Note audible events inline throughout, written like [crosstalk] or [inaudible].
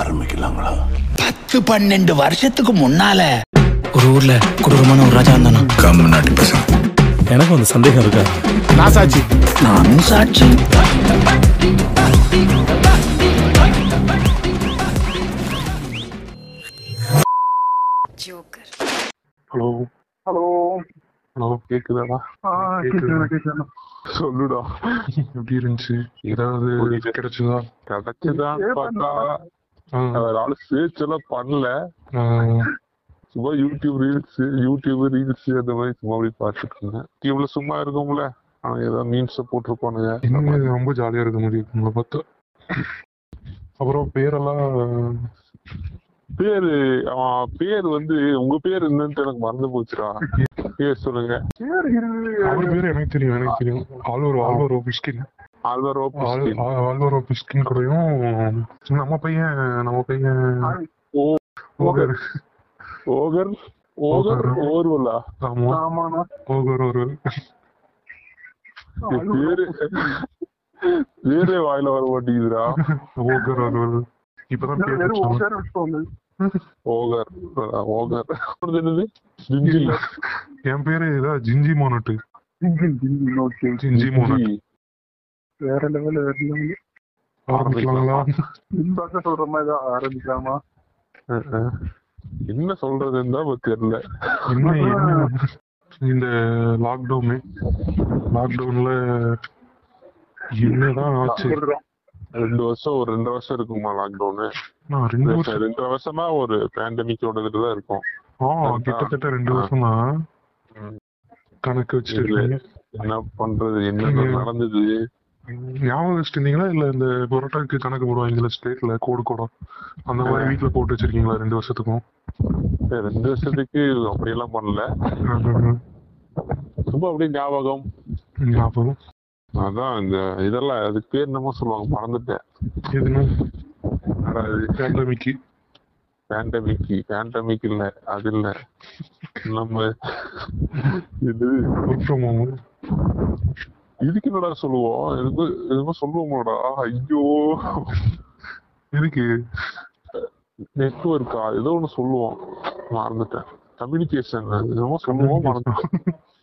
ஆரம்பிக்கலாங்களா? பத்து பன்னெண்டு வருஷத்துக்கு முன்னால. ஒரு ஊர்ல கொடூரமான ஒரு ராஜா இருந்தானா? கம்நாட்டி பசங்க எனக்கு அந்த சந்தேகம் இருக்கா? நான் சாட்சி நானும் சாட்சி ஜோக்கர். ஹலோ. ஹலோ. ஹலோ கேக்குதாடா? ஆ கேக்குதுண்ணா கேக்குதுண்ணா சொல்லுடா. எப்படி இருந்துச்சு? ஏதாவது கிடைச்சதா? கிடைச்சதான் பார்த்தா சேச் எல்லாம் பண்ணல. சும்மா யூடியூப் ரீல்ஸ் யூடியூப் ரீல்ஸ் அந்த மாதிரி சும்மா அப்படி பார்த்துட்டு இருந்தேன். டியூப்ல சும்மா இருக்கும்ல? அவன் ஏதாவது மீன்ஸ் போட்டிருப்பானுங்க. இன்னும் ரொம்ப ஜாலியா இருக்க முடியும் உங்களை பார்த்தா. அப்புறம் பேரெல்லாம் பேரு அவன் பேர் வந்து உங்க பேர் என்னன்னு எனக்கு மறந்து போச்சுடா. பேர் சொல்லுங்க. அவன் பேர் எனக்கு தெரியும் எனக்கு தெரியும். ஆல்வர் ஆல்வர் பிஸ்கின் ஆல்வரோ ஆல்வர் பிஸ்கின் கூடயும் நம்ம பையன் நம்ம பையன். ஓகர் ஓகர் ஓகர். ஓர்வலா? ஆமா. ஓகர் ஒரு பேரு பேரே வாயில வர மாட்டேங்குதுடா. ஓகர் ஒரு இப்பதான் பேர் ஓகர். ஓகர். அது என்னது? ஜிஞ்சி. என் பேரு இதான் ஜிஞ்சி ஓகே ஜிஞ்சி மோனட் வேற லெவல் வேற லெவல் ஆரம்பிக்கலாங்களா? இன்பாக்ஸா சொல்ற மாதிரி தான் ஆரம்பிக்கலாமா. என்ன சொல்றதுன்னு தான் தெரியல. என்ன என்ன? இந்த லாக்டவுனு லாக்டவுன்ல என்னதான் ஆச்சு? ரெண்டு வருஷம் ஒரு ரெண்டு வருஷம் இருக்குமா லாக்டவுனு ரெண்டு வருஷம். ரெண்டு வருஷமா ஒரு பேண்டமிக்கோட இதுல தான் இருக்கும். கிட்டத்தட்ட ரெண்டு வருஷம். கணக்கு வச்சுட்டு என்ன பண்றது என்ன நடந்தது? ஞாபகம் வச்சுட்டு இருந்தீங்களா இல்ல இந்த புரோட்டாக்கு கணக்கு போடுவாங்கல்ல ஸ்டேட்ல கோடு கோடம் அந்த மாதிரி வீட்ல போட்டு வச்சிருக்கீங்களா ரெண்டு வருஷத்துக்கும்? ரெண்டு வருஷத்துக்கு அப்படியெல்லாம் பண்ணல. ரொம்ப அப்படியே ஞாபகம். ஞாபகம். அதான் இந்த இதெல்லாம் அதுக்கு பேர் என்னமோ சொல்லுவாங்க மறந்துட்டேன். பேண்டமிக் பேண்டமிக் இல்ல அது இல்ல. நம்ம இது இதுக்கு என்னடா சொல்லுவோம்? எதுக்கு எதுவும் சொல்லுவோமாடா? ஐயோ. எதுக்கு? நெட்ஒர்க்கா ஏதோ ஒண்ணு சொல்லுவோம். மறந்துட்டேன். கம்யூனிகேஷன் என்னமோ சொல்லுவோம் மறந்துட்டேன். விடு, [laughs]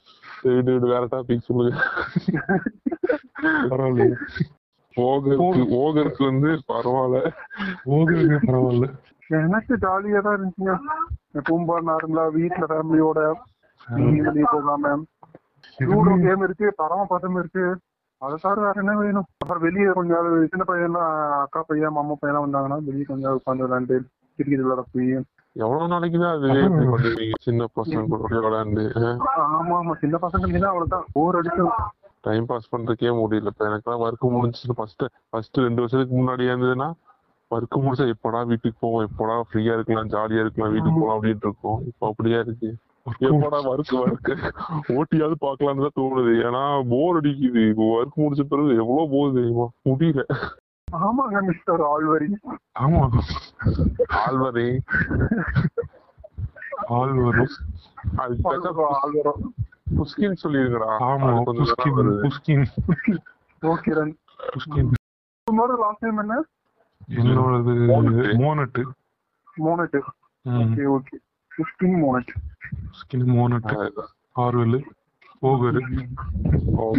வேற டாபிக் சொல்லுங்க. பரவாயில்ல ஓகருக்கு ஓகருக்கு வந்து பரவாயில்ல. ஓகே பரவாயில்ல. எனக்கு ஜாலியா தான் இருந்துச்சுங்க. எப்பவும் போல நார்மலா வீட்டுல ஃபேமிலியோட வெளியே போகாம. லூடோ கேம் இருக்கு பரம பதம் இருக்கு. அதை தவிர வேற என்ன வேணும்? அப்புறம் வெளியே கொஞ்சம் சின்ன பையன்லாம் அக்கா பையன் மாமா பையன்லாம் வந்தாங்கன்னா வெளியே கொஞ்சம் உட்காந்து விளையாண்டு கிரிக்கெட் விளையாட போய் எவ்வளவு நாளைக்கு தான் அது பண்ணுவீங்க? சின்ன பசங்க கூட விளையாண்டு ஆமா ஆமா. சின்ன தான் அவ்வளவுதான். போர் அடிக்கும். டைம் பாஸ் பண்றதுக்கே முடியல. இப்ப எனக்கெல்லாம் ஒர்க் முடிஞ்சுச்சு. ஃபர்ஸ்ட் ஃபர்ஸ்ட் ரெண்டு வருஷத்துக்கு முன்னாடி இருந்ததுன்னா ஒர்க் முடிச்சா எப்படா வீட்டுக்கு போவோம்? எப்படா ஃப்ரீயா இருக்கலாம்? ஜாலியா இருக்கலாம்? வீட்டுக்கு போலாம் அப்படின்ட்டு இருக்கோம். இப்போ அப்படியா இருக்கு. எப்படா ஒர்க் ஒர்க் ஓட்டியாவது பார்க்கலாம்னு தான் தோணுது. ஏன்னா போர் அடிக்குது. இப்போ ஒர்க் முடிச்ச பிறகு எவ்வளவு போகுது தெரியுமா? முடியல. ஆமாங்க மிஸ்டர் ஆல்வரி ஆமா. ஆல்வரே. ஆள் வரும் அது பேச ஆல்வரம் புஸ்கின் சொல்லிருக்கடா ஆமா. புஸ்கின் ஓகே ரன் புஸ்கின் உங்களோட லாஸ்ட் டைம் என்ன? என்னோடது. Monet. Monet okay okay. Fifteen Monet Pushkin Monet. அதுதான். ஆர்வெல் ஓகரு. ஓ,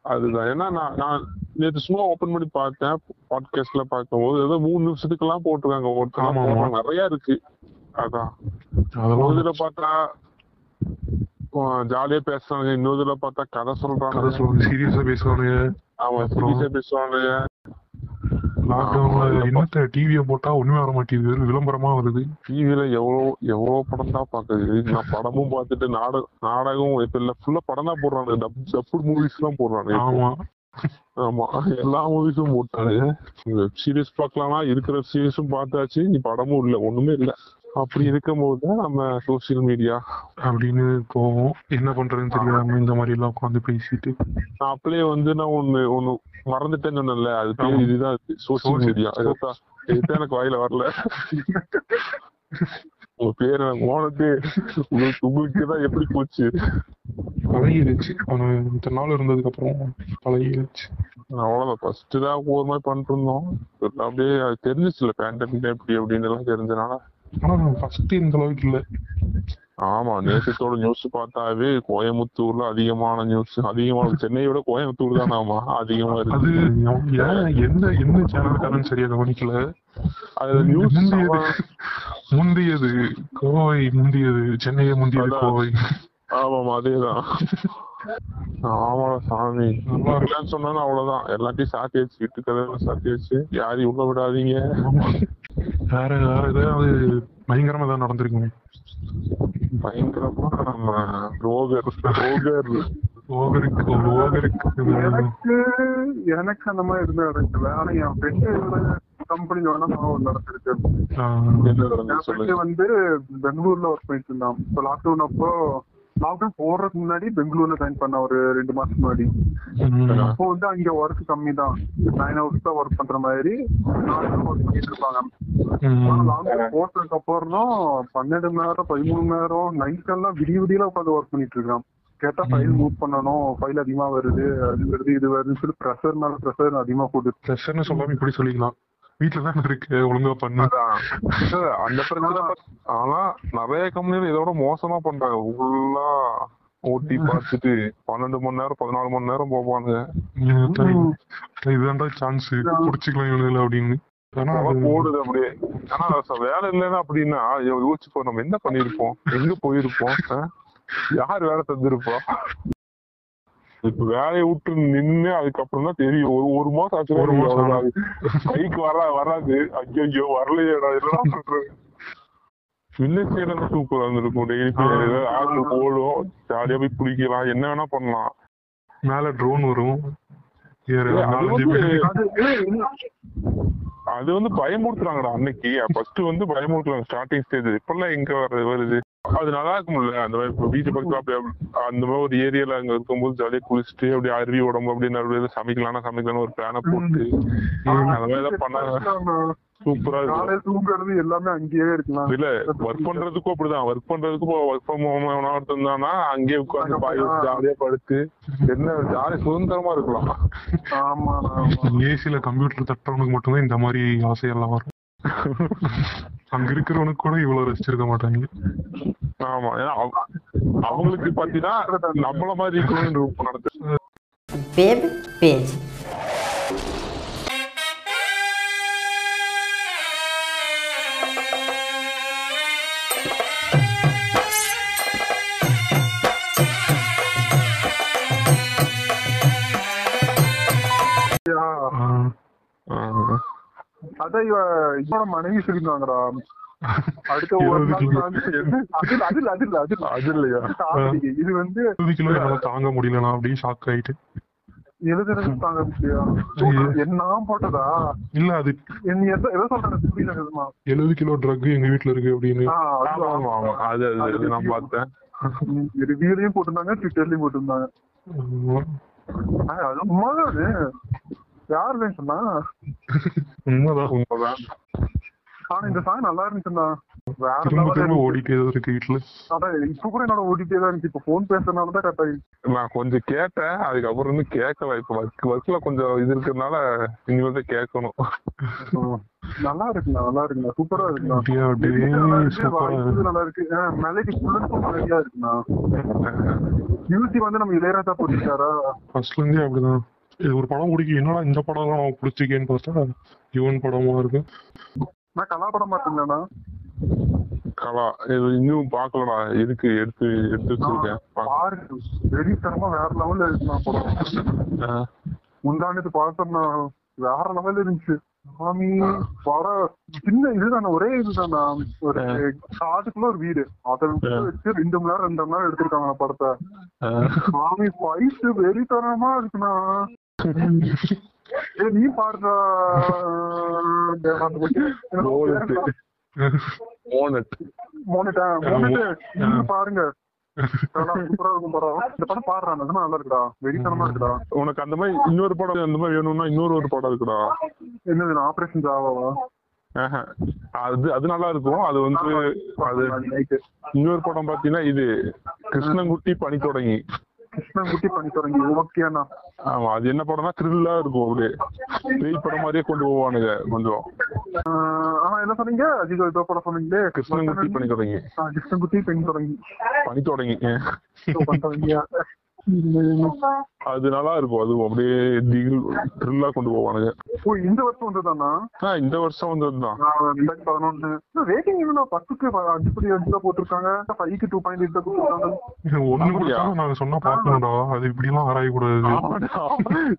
அதுதான். ஏன்னா நான் நான் நேற்று சும்மா ஓபன் பண்ணி பார்த்தேன். பாட்காஸ்ட்ல பார்க்கும்போது ஏதோ மூணு நிமிஷத்துக்கெல்லாம் போட்டிருக்காங்க. ஆமா, ஒருத்தர் ஆமா. நிறைய இருக்கு. அதான். ஒரு இதுல பார்த்தா ஜாலியா பேசுறாங்க இன்னொரு இதுல பார்த்தா கதை சொல்றாங்க. சீரியஸா பேசுவானுங்க. அப்புறம் சீரியஸா பேசுவானுங்க. லாக்டவுன்ல. என்னத்த டிவியை போட்டா ஒண்ணுமே வர மாட்டேங்குது. விளம்பரமா வருது. டிவில எவ்வளவு எவ்வளவு படம் தான் பாக்குது நான் படமும் பார்த்துட்டு நாடகம் நாடகம் இப்ப இல்ல ஃபுல்லா படம் தான் போடுறாங்க டப் டப்பு மூவிஸ் போடுறாங்க இப்போ. ஆமா. ஆமா எல்லா மூவிஸும் போட்டாங்க வெப் சீரிஸ் பார்க்கலாம்னா இருக்கிற சீரிஸும் பார்த்தாச்சு நீ படமும் இல்ல ஒண்ணுமே இல்ல. அப்படி இருக்கும்போது தான் நம்ம சோசியல் மீடியா அப்படின்னு போவோம். என்ன பண்றதுன்னு தெரியாம இந்த மாதிரி எல்லாம் உட்காந்து பேசிட்டு. நான் அப்படியே வந்து நான் ஒண்ணு ஒண்ணு மறந்துட்டேன்னு சொன்னேன்ல அது பேர். இதுதான் சோசியல் மீடியா இதுதான் எனக்கு வாயில வரல. உங்க பேர் எனக்கு போனது உங்களுக்கு உங்களுக்கு தான் எப்படி போச்சு? பழகிருச்சு. அவனு இத்தனை நாள் இருந்ததுக்கு அப்புறம் பழகிருச்சு. அவ்வளவுதான். ஃபர்ஸ்ட் தான் ஒரு மாதிரி பண்ணிட்டு இருந்தோம். அப்படியே தெரிஞ்சிச்சுல பேண்டமிக் எப்படி அப்படின்னு எல்லாம் தெரிஞ்சனால ஆனா ஃபர்ஸ்ட் இந்த அளவுக்கு இல்ல. ஆமா நேசத்தோட நியூஸ் பார்த்தாவே கோயம்புத்தூர்ல அதிகமான நியூஸ் அதிகமான சென்னையை விட கோயம்புத்தூர் தான் ஆமா அதிகமா அது இருக்கு ஏன் எந்த எந்த சேனல்காரன் சரியா கவனிக்கல. அதுல நியூஸ் முந்தியது கோவை முந்தியது சென்னையை முந்தியது. கோவை. ஆமாமா அதேதான். ஆமாடா சாமி. நல்லா இருக்கு. இல்லைன்னு சொன்னா அவ்வளவுதான். எல்லாத்தையும் சாத்தி வச்சு வீட்டு கதை சாத்தி வச்சு யாரையும் உள்ள விடாதீங்க. வேற வேற ஏதாவது பயங்கரமா ஏதாவது நடந்திருக்குமே? பயங்கரமா நம்ம ரோகர் ரோகர். ஓகருக்கு ஓகருக்கு எனக்கு எனக்கு அந்த மாதிரி எதுவுமே நடக்கல. ஆனா என் ஃப்ரெண்டு கம்பெனில வேணா சம்பவம் நடந்திருக்கு. வந்து பெங்களூர்ல ஒர்க் பண்ணிட்டு இருந்தான். இப்போ லாக்டவுன் அப்போ லாக்டவுன் போடுறதுக்கு முன்னாடி பெங்களூர்ல ஜாயின் பண்ண ஒரு ரெண்டு மாசம் முன்னாடி. அப்போ வந்து அங்க ஒர்க் கம்மி தான் நைன் ஹவர்ஸ் தான் ஒர்க் பண்ற மாதிரி ஒர்க் பண்ணிட்டு இருப்பாங்க. லாக்டவுன் போட்டதுக்கு அப்புறம் பன்னெண்டு மணி நேரம் பதிமூணு மணி நேரம் நைட் எல்லாம் விடிய விடியல உட்காந்து ஒர்க் பண்ணிட்டு இருக்கான். கேட்டா ஃபைல் மூவ் பண்ணணும் ஃபைல் அதிகமா வருது அது வருது இது வருதுன்னு சொல்லி ப்ரெஷர் மேல ப்ரெஷர் அதிகமா போட்டு ப்ரெஷர்னு சொல்லாம இப்படி சொல்லிக்கலாம். வீட்டுல தான் இருக்கு ஒழுங்கா பண்ணு. அந்த பிரச்சனை ஆனா நிறைய கம்பெனில இதோட மோசமா பண்றாங்க. ஃபுல்லா ஓட்டி பார்த்துட்டு பன்னெண்டு மணி நேரம் பதினாலு மணி நேரம் போவாங்க. இதுதான்டா சான்ஸ் புடிச்சுக்கலாம் இவனுல அப்படின்னு. போடுது அப்படியே. ஆனா வேலை இல்லைன்னா அப்படின்னா யோ- யோசிப்போம் நம்ம என்ன பண்ணிருப்போம் எங்க போயிருப்போம்? யார் வேலை தந்திருப்பா? இப்ப வேலையை விட்டு நின்னு அதுக்கப்புறம் தான் தெரியும். ஒரு ஒரு மாசம் ஆச்சு ஒரு மாசம். கைக்கு வர வராது. ஐயோ ஐயோ வரலையேடா என்னடா பண்றது வில்லேஜ் சைடு சூப்பரா இருந்திருக்கும். டெய்லி ஆறு போடும். ஜாலியா போய் குளிக்கலாம் என்ன வேணா பண்ணலாம். மேல ட்ரோன் வரும். அது வந்து- பயமுறுத்துறாங்கடா அன்னைக்கு. ஃபர்ஸ்ட் வந்து பயமுறுத்துறாங்க. ஸ்டார்டிங் ஸ்டேஜ் இப்பெல்லாம் எங்க வர்றது வருது? அது நல்லா இருக்கும்ல. அந்த மாதிரி இப்போ வீட்டு பக்கத்துல அப்படியே அந்த மாதிரி ஒரு ஏரியால அங்க இருக்கும்போது ஜாலியா குளிச்சுட்டு அப்படியே அருவி உடம்பு அப்படியே நடுவில் சமைக்கலாம்னா சமைக்கலாம்னு ஒரு பிளான போட்டு அந்த மாதிரி எல்லாம் பண்ணாங்க சூப்பரா தூங்குறது எல்லாமே அங்கேயே இருக்கலாம். இல்ல ஒர்க் பண்றதுக்கும் அப்படிதான். ஒர்க் பண்றதுக்கும் ஒர்க் ஃப்ரம் ஹோம் ஒருத்தர் இருந்தானா அங்கேயே உட்காந்து பாய் ஜாலியா படுத்து என்ன ஜாலியா சுதந்திரமா இருக்கலாம். ஆமா ஆமா. ஏசில கம்ப்யூட்டர் தட்டுறவனுக்கு மட்டும்தான் இந்த மாதிரி ஆசையெல்லாம் வரும். அங்க இருக்கிறவனுக்கு கூட இவ்வளவு ரசிச்சிருக்க மாட்டாங்க. ஆமா ஏன்னா அவ- அவங்களுக்கு பாத்தீங்கன்னா நம்மள மாதிரி இருக்கணும்னு நடத்து ஆஹ். அதான் இவ இவனோட மனைவி சொல்லிருந்தாங்கடா அடுத்த [laughs] ஒரு நாள் வந்து- அது இல்ல, அது இல்ல, அது இல்ல, அது இல்ல. அது இல்லையா. இது வந்து தாங்க முடியலனா அப்படியே ஷாக் ஆயிட்டு. எழுதுறது தாங்க முடியா என்ன போட்டதா? இல்ல அது நீ எதை எதை சொல்ற புரியல நிஜமா. எழுபது கிலோ ட்ரக் எங்க வீட்டுல இருக்கு அப்படின்னு. ஆமா அது ஆமா அது அது நான் பார்த்தேன். ரிவ்யூலையும் போட்டிருந்தாங்க ட்விட்டர்லயும் போட்டிருந்தாங்க. அது உண்மைதான் அது. யாருன்னு சொன்னா? [laughs] உண்மைதான். உண்மைதான். ஆனா இந்த சாங் நல்லா இருந்துச்சுண்ணா திரும்ப திரும்ப. ஓடிட்டே தான் இருக்கு வீட்டுல அதான் இப்ப கூட என்னோட ஓடிட்டே தான் இருந்துச்சு. இப்ப போன் பேசுறதுனால தான் கரெக்ட் ஆயிடுச்சு. நான் கொஞ்சம் கேட்டேன். அதுக்கப்புறம் வந்து கேட்கல. இப்ப ஒர்க் ஒர்க்ல கொஞ்சம் இது இருக்கிறதுனால இனிமேல் தான் கேட்கணும். நல்லா இருக்குண்ணா நல்லா இருக்குண்ணா சூப்பரா இருக்குண்ணா நல்லா இருக்கு, மெலடி ஃபுல் அண்ட் மெலடியா இருக்குண்ணா மியூசிக் வந்து நம்ம இளையராஜா போட்டிருக்காரா? ஃபர்ஸ்ட்ல இருந்தே அப்படிதான். ஒரு படம் பிடிக்கும் என்னடா இந்த படம் எல்லாம் நான் பிடிச்சிக்கேன்னு பார்த்தா யுவன் படமா இருக்கு. நான் கலா படம் பார்த்தீங்களாண்ணா கலா இது இன்னும் பாக்கலடா இருக்கு எடுத்து எடுத்து வச்சிருக்கேன்? வெறித்தனமா வேற லெவல்ல இருக்குண்ணா படம். முந்தானத்து பார்த்தோம்னா வேற லெவல்ல இருந்துச்சு. சாமி படம் சின்ன இதுதானே ஒரே இதுதானா ஒரு காட்டுக்குள்ள ஒரு வீடு. அதை வச்சு ரெண்டு மணி நேரம் ரெண்டு மணி நேரம் எடுத்திருக்காங்க படத்தை. சாமி ஃபைட் வெறித்தனமா இருக்குண்ணா. நீ பாடுறா. பாருங்க. உனக்கு அந்த மாதிரி இன்னொரு படம் அந்த மாதிரி வேணும்னா இன்னொரு ஒரு படம் இருக்குடா. என்னது ஆபரேஷன் ஜாவாவா ஆஹா. அது அது நல்லா இருக்கும். அது வந்து அது இன்னொரு படம் பாத்தீங்கன்னா இது கிருஷ்ணங்குட்டி பனி தொடங்கி. கிருஷ்ணன்குட்டி பண்ணி தொடங்கி ஓகேண்ணா ஆமா அது என்ன படம்னா த்ரில்லா இருக்கும் அப்படியே. பேய் படம் மாதிரியே கொண்டு போவானுங்க கொஞ்சம். ஆஹ் ஆனா என்ன சொன்னீங்க? அஜித் ஏதோ படம் சொன்னீங்களே. கிருஷ்ணங்குட்டி பண்ணி தொடங்கி ஆஹ் கிருஷ்ணன்குட்டி பண்ணி தொடங்கி பண்ணி தொடங்கி அது நல்லா இருக்கும். அதுவும் அப்படியே திகில் த்ரில்லா கொண்டு போவானுங்க. ஓ இந்த வருஷம் வந்ததாண்ணா ஆ இந்த வருஷம் வந்ததுதான். ரெண்டாயிரத்தி பதினொன்னு. ரேட்டிங் பத்துக்கு அஞ்சு புள்ளி அஞ்சு போட்டிருக்காங்க. ஃபைவ்க்கு டூ பாயிண்ட் போட்டிருக்காங்க. ஒண்ணு? கூட நாங்க சொன்னா பாக்கணும்டா அது இப்படி எல்லாம் ஆராய கூடாது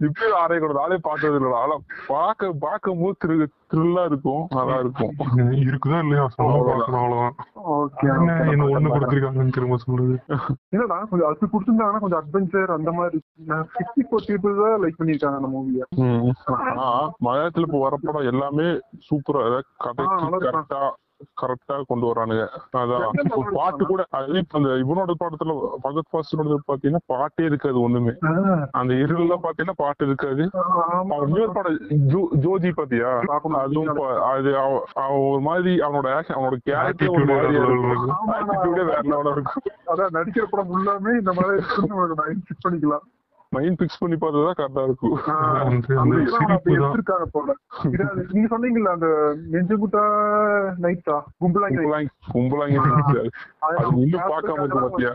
இப்பயே ஆரே கூட நாளே பார்த்தது இல்லடா ஆனா பாக்க பார்க்கும் போது திரு த்ரில்லா இருக்கும். நல்லா இருக்கும். இருக்குதா இல்லையா? அவ்வளவுதான். ஓகே என்ன என்ன ஒண்ணு கொடுத்துருக்காங்கன்னு திரும்ப சொல்லுது இல்லடா கொஞ்சம் அது கொடுத்துருந்தாங்கன்னா கொஞ்சம் அட்வென்ச்சர் அந்த மாதிரி சிக்ஸ்டி ஃபோர் பீப்புள் தான் லைக் பண்ணிருக்காங்க அந்த மூவியை மலையாளத்துல இப்ப வர படம் எல்லாமே சூப்பரா. கரெக்டா கரெக்டா கொண்டு வரானுங்க. அதான். ஒரு பாட்டு கூட அது அந்த இவனோட படத்துல பகத் பாஸ்டரோட பாத்தீங்கன்னா பாட்டே இருக்காது ஒண்ணுமே. அந்த இருளெல்லாம் பாத்தீங்கன்னா பாட்டு இருக்காது. இன்னொரு படம் ஜோ- ஜோஜி பாத்தியா. அதுவும் அது ஒரு மாதிரி அவனோட action- அவனோட கேரக்டர் ஒரு மாதிரியா வேற லெவலா இருக்கும். அதான் நடிக்கிற படம் ஃபுல்லாமே இந்த மாதிரி மைண்ட் பண்ணிக்கலாம். மைண்ட் பிக்ஸ் பண்ணி பார்த்தா கரெக்டா இருக்கும். போல. நீங்க சொன்னீங்கல்ல அந்த நெஞ்சுகுட்டா நைட்டா கும்பலாங்கி கும்பலாங்க அது இன்னும் பார்க்காம இருக்கு பாத்தியா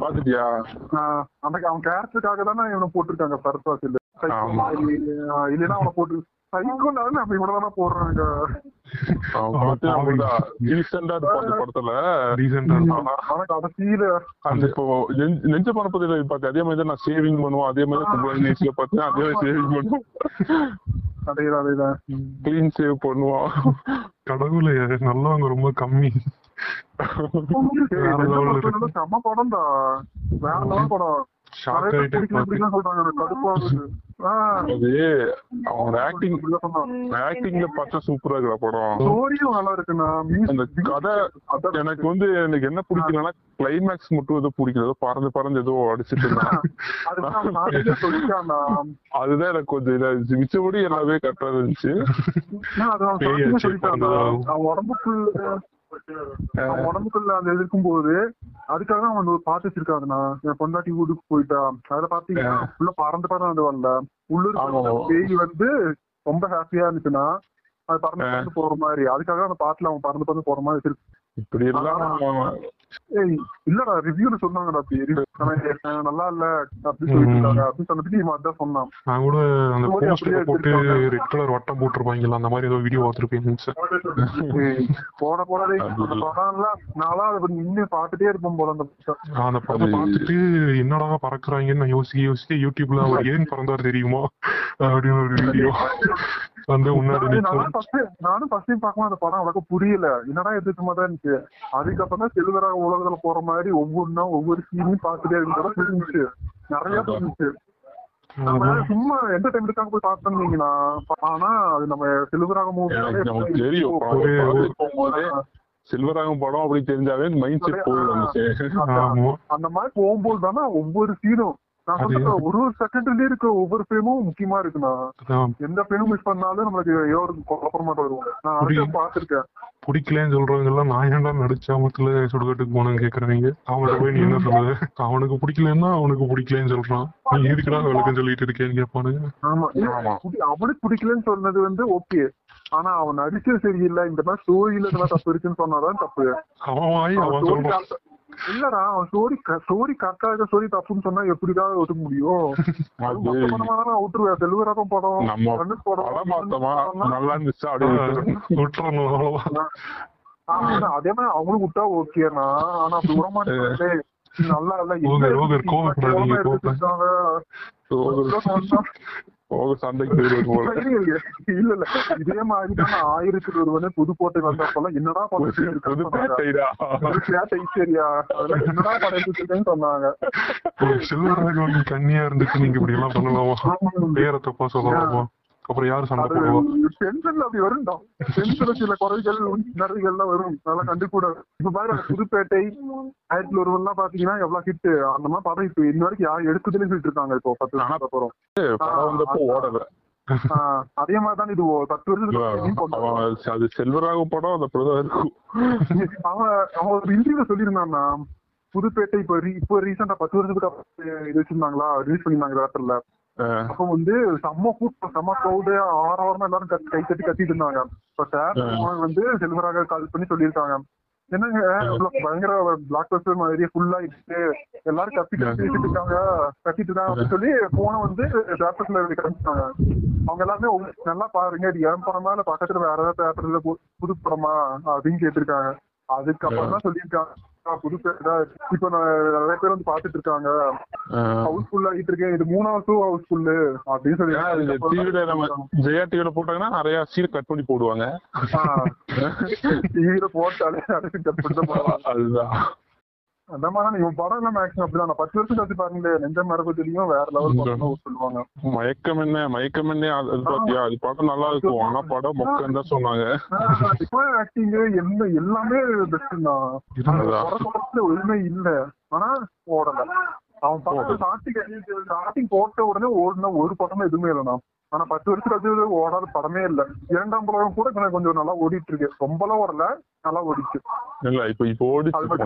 பாத்துட்டியா அவன் கேரக்டருக்காக தானே இவனை போட்டிருக்காங்க பரத்வாஸ் இல்ல. இல்லைன்னா அவனை போட்டு சைக்கோனாலும் அப்படி தானே போடுறாங்க. ரீசெண்டா இருப்பான் அந்த படத்துல. ஆனா கடைசியில அந்த இப்போ நெஞ்ச- பரப்பதில்லை பார்த்து அதே மாதிரி தான் நான் சேவிங் பண்ணுவோம் அதே மாதிரி நேசில பார்த்தேன் அதே மாதிரி சேவிங் பண்ணுவோம் அதேதான் அதேதான். கிளீன் சேவ் பண்ணுவான். கடவுளே நல்லவங்க ரொம்ப கம்மி. செம்ம படம் தான் வேற படம். ஷாக் ஆயிட்டே அது ஆக்டிங் சொன்னான். ஆக்டிங்ல பார்த்தா சூப்பரா இருக்கிற படம். ஸ்டோரியும் நல்லா இருக்குண்ணா. அந்த கதை எனக்கு வந்து எனக்கு என்ன பிடிக்கலன்னா கிளைமேக்ஸ் மட்டும் ஏதோ பிடிக்கல. ஏதோ பறந்து பறந்து ஏதோ அடிச்சிட்டு [laughs] அதுதான் எனக்கு கொஞ்சம் இதா இருந்துச்சு மிச்சபடி எல்லாமே கரெக்டா இருந்துச்சு. ஏன்னா அது உடம்புக்குள்ள அந்த இது இருக்கும்போது அதுக்காக தான் அவன் ஒரு பாத்து வச்சிருக்காங்கண்ணா என் பொண்டாட்டி வீட்டுக்கு போயிட்டா. அதுல பாத்தீங்கன்னா உள்ள பறந்து பறந்து வரல உள்ளூர். பேய் வந்து ரொம்ப ஹாப்பியா இருந்துச்சுன்னா அது பறந்து பறந்து போற மாதிரி. அதுக்காக அந்த பாட்டுல அவன் பறந்து பறந்து போற மாதிரி வச்சிருக்கு. இப்படி எல்லாம் ஏய் இல்லடா ரிவ்யூல சொன்னாங்கடா அப்படி. அஹ், நல்லா இல்ல அப்படின்னு சொல்லிட்டு இருக்காங்க. அப்படின்னு சொன்னதுக்கு இவன் அதான் சொன்னான். நான் கூட அந்த போஸ்டர் போட்டு. ரெட் கலர் வட்டம் போட்டிருப்பாங்கல்ல அந்த மாதிரி ஏதோ வீடியோ ஏய், போட போடாதே. அந்த படம்லாம் நான்லாம் அதை நின்னு பாத்துட்டே இருப்பேன் போல அந்த படம். அந்த படத்தை பார்த்துட்டு என்னடா பறக்குறாங்கன்னு நான் யோசிக்க யோசிக்க யூடியூப்ல அவர் ஏன் பறந்தார் தெரியுமா? அப்படின்னு ஒரு வீடியோ வந்து முன்னாடி நானும் ஃபர்ஸ்ட் டைம் பார்க்கும்போது அந்த படம் அவ்வளவு புரியல. என்னடா எதிர்த்து மாதிரி இருந்துச்சு? அதுக்கப்புறம் தான் செல்வராக உலகத்துல போற மாதிரி ஒவ்வொன்னா ஒவ்வொரு சீனையும் பார்த்துட்டே இருக்கிறதா புரிஞ்சுச்சு நிறைய புரிஞ்சுச்சு சும்மா என்டர்டைன்மெண்ட்டுக்காக போய் பார்த்தோம்னீங்கன்னா ஆனா அது நம்ம செல்வராக நமக்கு தெரியும். செல்வராகவன் படம் அப்படி தெரிஞ்சாவே மைண்ட் செட் போயிடும் அந்த மாதிரி போகும்போது தானே ஒவ்வொரு சீனும் நான் சொல்றது ஒரு ஒரு செகண்ட்லயே இருக்க ஒவ்வொரு ஃப்ரேமும் முக்கியமா இருக்குண்ணா. எந்த ஃப்ரேமும் மிஸ் பண்ணாலும் நம்மளுக்கு ஏதோ ஒரு குழப்பமாட்ட வரும் நான் புரியுது. அதை பார்த்திருக்கேன். பிடிக்கலன்னு சொல்றவங்க எல்லாம் நான் ஏன்டா நடிச்சாமத்துல சுடுகாட்டுக்கு போனேன்னு கேக்குறவங்க அவங்கள்ட்ட போய் நீ என்ன சொல்லுவ அவனுக்கு பிடிக்கலன்னா அவனுக்கு பிடிக்கலன்னு சொல்றான். நீ எதுக்குடா விளக்கம் சொல்லிட்டு இருக்கேன்னு கேட்பானுங்க ஆமா. அவனுக்கு பிடிக்கலன்னு சொன்னது வந்து ஓகே. ஆனா அவன் நடிச்சது சரியில்லை. இந்த மாதிரி ஸ்டோரியில இதெல்லாம் தப்பு இருக்குன்னு சொன்னாதான் தப்பு. அவன் வாய் அவன் சொல்றான். இல்லடா அவன் ஸ்டோரி ஸ்டோரி கரெக்டா இருக்க ஸ்டோரி தப்புன்னு சொன்னா எப்படிதான் ஒதுக்க முடியும்? அது அது மொத்த படமா தானே விட்டுருவேன் செல்வராகம் படம் நம்ம படம் பார்த்தோமா நல்லா இருந்துச்சா அப்படியே விட்டுறணும். அதே மாதிரி அவங்களும் விட்டா ஓகேண்ணா ஆனா அப்படி விட மாட்டேங்கிறே நல்லா இல்ல போக சண்டைக்கு போயிடுவது போல. [laughs] இல்ல இல்ல. இதே மாதிரி தான் ஆயிரத்தி ஒருவனே புதுக்கோட்டை வந்தப்பெல்லாம் என்னடா படம் சரியா? என்னடா படம் சொன்னாங்க. செல்வராகவன் கன்னியா இருந்துட்டு நீங்க இப்படி எல்லாம் பண்ணலாமா? பேரை தப்பா சொல்லலாமா அப்புறம் யாரு சண்டை போடுவா? டென்ஷன்ல அப்படி வரும்டா. டென்ஷன்ல சில குறைகள் நிறைகள்லாம் வரும். அதெல்லாம் கண்டுக்கூடாது இப்ப பாரு அந்த புதுப்பேட்டை ஆயிரத்தி ஒருவன் எல்லாம் பாத்தீங்கன்னா எவ்வளவு ஹிட் அந்த மாதிரி படம் இப்ப இன்ன வரைக்கும் யாரும் எடுக்குதுன்னு சொல்லிட்டு இருக்காங்க இப்போ பத்து வருஷத்துக்கு அப்புறம் ஓடல. அதே மாதிரி தான் இது ஒரு பத்து வருஷத்துக்கு அது செல்வராக படம் அது அப்படிதான் இருக்கும். அவன் அவன் ஒரு இன்டர்வியூல சொல்லியிருந்தான்னா புதுப்பேட்டை இப்போ இப்போ ரீசெண்டா பத்து வருஷத்துக்கு அப்புறம் இது வச்சிருந்தாங்களா? ரிலீஸ் பண்ணிருந்தாங்க தேட்டர்ல அப்போ வந்து செம்ம கூட்டம் செம்ம க்ரௌடு ஆறாயிரம் எல்லாரும் கை தட்டி கத்திட்டு இருந்தாங்க இப்ப தேட்டர் வந்து செல்வராக கால் பண்ணி சொல்லியிருக்காங்க. என்னங்க? பயங்கர பிளாக் பஸ்டர் மாதிரி ஃபுல்லா இருக்கு எல்லாரும் கத்தி கத்தி வச்சுட்டு இருக்காங்க கத்திட்டு இருக்காங்க அப்படின்னு சொல்லி போன வந்து தேட்டர்ல காமிச்சாங்க அவங்க எல்லாருமே உங்க- நல்லா பாருங்க இது என் படமா? இல்ல பக்கத்துல வேற ஏதாவது தேட்டர்ல புது படமா? அப்படின்னு கேட்டிருக்காங்க. அதுக்கப்புறம் தான் சொல்லியிருக்காங்க. "ஆ, புது இப்ப நான் நிறைய பேர் வந்து பாத்துட்டு இருக்காங்க. ஹவுஸ்ஃபுல் ஆகிட்டு இருக்கேன். இது மூணாவது ஹவுஸ்ஃபுல் அப்படின்னு சொல்லி டிவில நம்ம ஜெயா டிவில போட்டாங்கன்னா நிறைய சீன் கட் பண்ணி போடுவாங்க. டிவியில போட்டாலே நிறைய கட் பண்ணி தான் போடுவாங்க. அதுதான். அந்த மாதிரி இவன் படம் எல்லாம் மேக்ஸிமம் அப்படிதான். பத்து வருஷம் கழிச்சு பாருங்களேன் நெஞ்ச மரபத்திலையும் வேற லெவல் படம் சொல்லுவாங்க. மயக்கம் என்ன? மயக்கம் என்ன? அது பாத்தியா? அது படம் நல்லா இருக்கும். ஆனா படம் மொக்கன்னு தான் சொன்னாங்க. ஆக்டிங் என்ன எல்லாமே பெஸ்ட் தான். ஒண்ணுமே இல்ல. ஆனா ஓடல அவன் படம் ஸ்டார்டிங் ஸ்டார்டிங் போட்ட உடனே ஓடின ஒரு படமும் எதுவுமே இல்லைண்ணா ஆனா பத்து வருஷம் கழிச்சு ஓடாத படமே இல்ல. இரண்டாம் படம் கூட எனக்கு கொஞ்சம் நல்லா ஓடிட்டு இருக்கு ரொம்பலாம் ஓடல நல்லா ஓடிச்சு. இல்ல இப்ப இப்ப ஓடிச்சு அது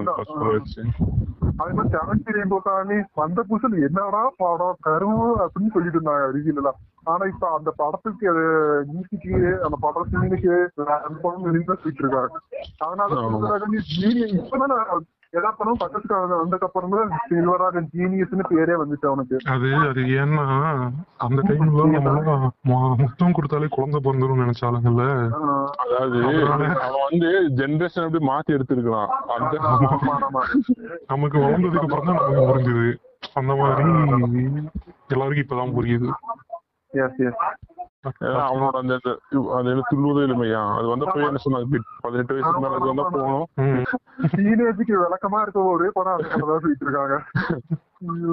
அதே மாதிரி செவன்டி ரெயின்போ காணி வந்த புதுசுல என்னடா படம் கரும அப்படின்னு சொல்லிட்டு இருந்தாங்க ரிவியூல ஆனா இப்ப அந்த படத்துக்கு அது மியூசிக்கு அந்த படம் சீனுக்கு அந்த படம் வெளியில போயிட்டு இருக்காங்க. அதனால இப்பதான் எதா படம் பக்கத்துக்கு வந்ததுக்கு அப்புறம் தான் சில்வராகன் ஜீனியஸ்னு பேரே வந்துச்சு அவனுக்கு. அது அது ஏன்னா அந்த டைம்ல முத்தம் கொடுத்தாலே குழந்தை பிறந்துரும் நினைச்சாலுங்கல்ல அதாவது அவன் வந்து ஜெனரேஷன் அப்படி மாத்தி ஆமா. நமக்கு வளர்ந்ததுக்கு அப்புறம் தான் நமக்கு புரிஞ்சுது. அந்த மாதிரி எல்லாருக்கும் இப்பதான் புரியுது. Yes, yes. ஏன்னா அவனோட அந்த அந்த அது என்ன துள்ளுவதே இல்லையா? அது வந்த போய் என்ன சொன்னாங்க? பதினெட்டு வயசுக்கு மேல அது வந்தா போகணும். டீனேஜுக்கு விளக்கமா இருக்க ஒரே படம் அந்த படம் தான் சொல்லிட்டு இருக்காங்க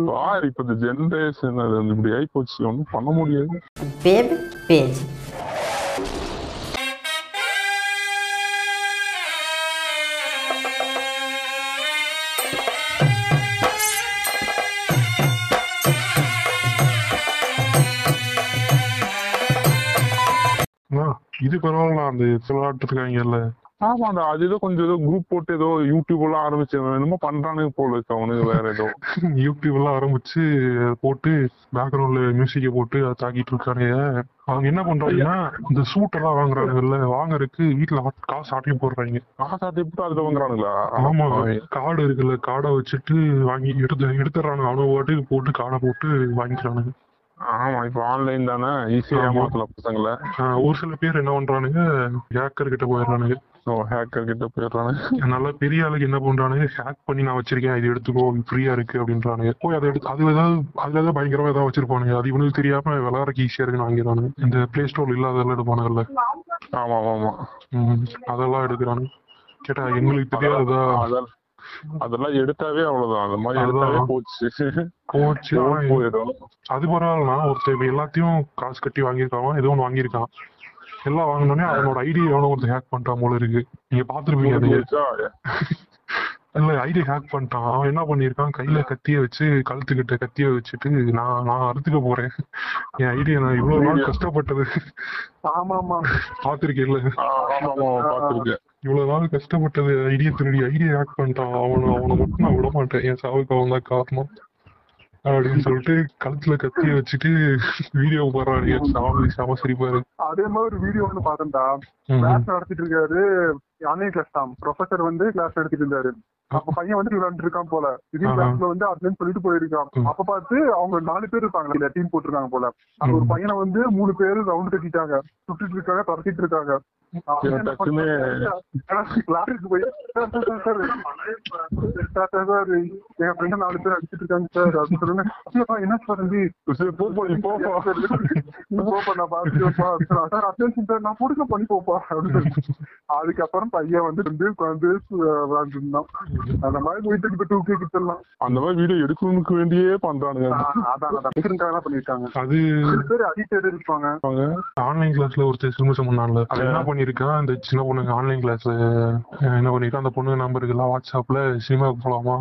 பாரு இப்ப இந்த ஜெனரேஷன் அது வந்து இப்படி ஆகி போச்சு ஒன்றும் பண்ண முடியாது. இது பரவாயில்ல அந்த விளையாட்டுருக்காங்கல்ல ஆமாண்டா அது ஏதோ கொஞ்சம் ஏதோ குரூப் போட்டு ஏதோ யூடியூப் எல்லாம் ஆரம்பிச்சு என்னமோ பண்றானுங்க போல இருக்கு அவனுக்கு வேற ஏதோ. [laughs] யூடியூப் எல்லாம் ஆரம்பிச்சு போட்டு பேக்ரவுண்ட்ல மியூசிக்கை போட்டு அதை தாக்கிட்டு இருக்கானுங்க. அவங்க என்ன பண்றாங்கன்னா இந்த சூட் எல்லாம் வாங்குறாங்கல்ல வாங்குறதுக்கு வீட்டுல காசு ஆட்டையும் போடுறாங்க. காசு ஆட்டி போட்டு அதுல வாங்குறானுங்களா? ஆமா கார்டு இருக்குல்ல கார்டை வச்சுட்டு வாங்கி எடுத்து எடுத்துறானுங்க அவனுக்கு பாட்டுக்கு போட்டு கார்டை போட்டு வாங்கிக்கிறானுங்க. ஆமா இப்ப ஆன்லைன் தானே ஈஸியா. ஏமாத்தலாம் பசங்களை. ஒரு சில பேர் என்ன பண்றானுங்க ஹேக்கர் கிட்ட போயிடுறானுங்க. ஓ ஹேக்கர் கிட்ட போயிடுறானுங்க. நல்லா பெரிய ஆளுக்கு என்ன பண்றானுங்க ஹேக் பண்ணி நான் வச்சிருக்கேன் இது எடுத்துக்கோ ஃப்ரீயா இருக்கு அப்படின்றானுங்க. போய் அதை எடுத்து அது ஏதாவது அதுல ஏதாவது பயங்கரமா ஏதாவது வச்சிருப்பானுங்க. அது இவனுக்கு தெரியாம விளையாடுறதுக்கு ஈஸியா இருக்குன்னு வாங்கிடுறானுங்க. இந்த பிளே ஸ்டோர்ல இல்லாததெல்லாம் எடுப்பானுங்கல்ல. ஆமா ஆமா அதெல்லாம் எடுக்கிறானுங்க. கேட்டா எங்களுக்கு தெரியாததா? அதெல்லாம் எடுத்தாவே அவ்வளவுதான். அந்த மாதிரி. எடுத்தாவே போச்சு. போச்சு. [laughs] போயிடும். அது பரவாயில்லனா ஒருத்தர் எல்லாத்தையும் காசு கட்டி வாங்கியிருக்கான் ஏதோ ஒன்று வாங்கியிருக்கான். எல்லாம் வாங்கினோடனே அவனோட ஐடி எவனோ ஒருத்தர் ஹேக் பண்ணிட்டான் போல இருக்கு. நீங்க பாத்துருப்பீங்க? [laughs] இல்ல ஐடி ஹேக் பண்ணிட்டான் அவன் என்ன பண்ணிருக்கான் கையில கத்திய வச்சு கழுத்துக்கிட்ட கத்திய வச்சுட்டு நான் நான் அறுத்துக்க போறேன். [laughs] என் ஐடியை நான் இவ்வளவு நாள் கஷ்டப்பட்டது. ஆமா ஆமா பாத்திருக்கேன்ல ஆ, ஆமா ஆமா பாத்துருக்கேன் இவ்வளவு நாள் கஷ்டப்பட்டது ஐடியா திருடி ஐடியா ஹேக் பண்ணிட்டான். அவனை அவனை மட்டும் நான் விட மாட்டேன். என் சாவுக்கு அவன் தான் காரணம். அப்படின்னு சொல்லிட்டு கழுத்துல கத்திய வச்சுட்டு வீடியோ போடுறாரு. சாமி சாம சிரிப்பாரு அதே மாதிரி ஒரு வீடியோ ஒண்ணு பார்த்தேன்டா. ம். கிளாஸ் நடத்திட்டு இருக்காரு ஆன்லைன் கிளாஸ் தான். ப்ரொஃபசர் வந்து கிளாஸ் எடுத்துட்டு இருந்தாரு. அப்ப பையன் வந்து விளையாண்டு இருக்கான் போல இதே. கிளாஸ்ல வந்து அதுன்னு சொல்லிட்டு போயிருக்கான். அப்ப பார்த்து அவங்க நாலு பேர் இருப்பாங்க இல்ல டீம் போட்டிருக்காங்க போல. அந்த ஒரு. பையனை வந்து மூணு பேர் ரவுண்ட் கட்டிட்டாங்க. சுட்டுட்டு இருக்காங்க துரத்திட்டு இருக்காங்க என் ஃப்ரெண்ட் நாலு பேர் அடிச்சிட்டு இருக்காங்க சார். அப்படின்னு சொல்லுங்க. "ஐயப்பா, என்ன சார் போப்பா, நான் கொடுக்க பண்ணி போப்பா. அப்படின்னு. அதுக்கப்புறம் பையன் வந்து வந்து உட்காந்து விளையாண்டு இருந்தான் அந்த மாதிரி போயிட்டு இப்ப டூ கே கிட்டலாம். அந்த மாதிரி வீடியோ எடுக்கணும்னு வேண்டியே பண்றானுங்க. அதான் அதான். பண்ணிருக்காங்க. அது அடிக்டட் இருப்பாங்க. ஆன்லைன் கிளாஸ்ல ஒருத்தர் சிலுமிசம் பண்ணான்ல அது என்ன பண்ணிருக்கான் இந்த சின்ன பொண்ணுங்க ஆன்லைன் கிளாஸ்ல என்ன பண்ணிருக்கான் அந்த பொண்ணு நம்பருக்கு எல்லாம் வாட்ஸ்அப்ல சினிமாவுக்கு போலாமா?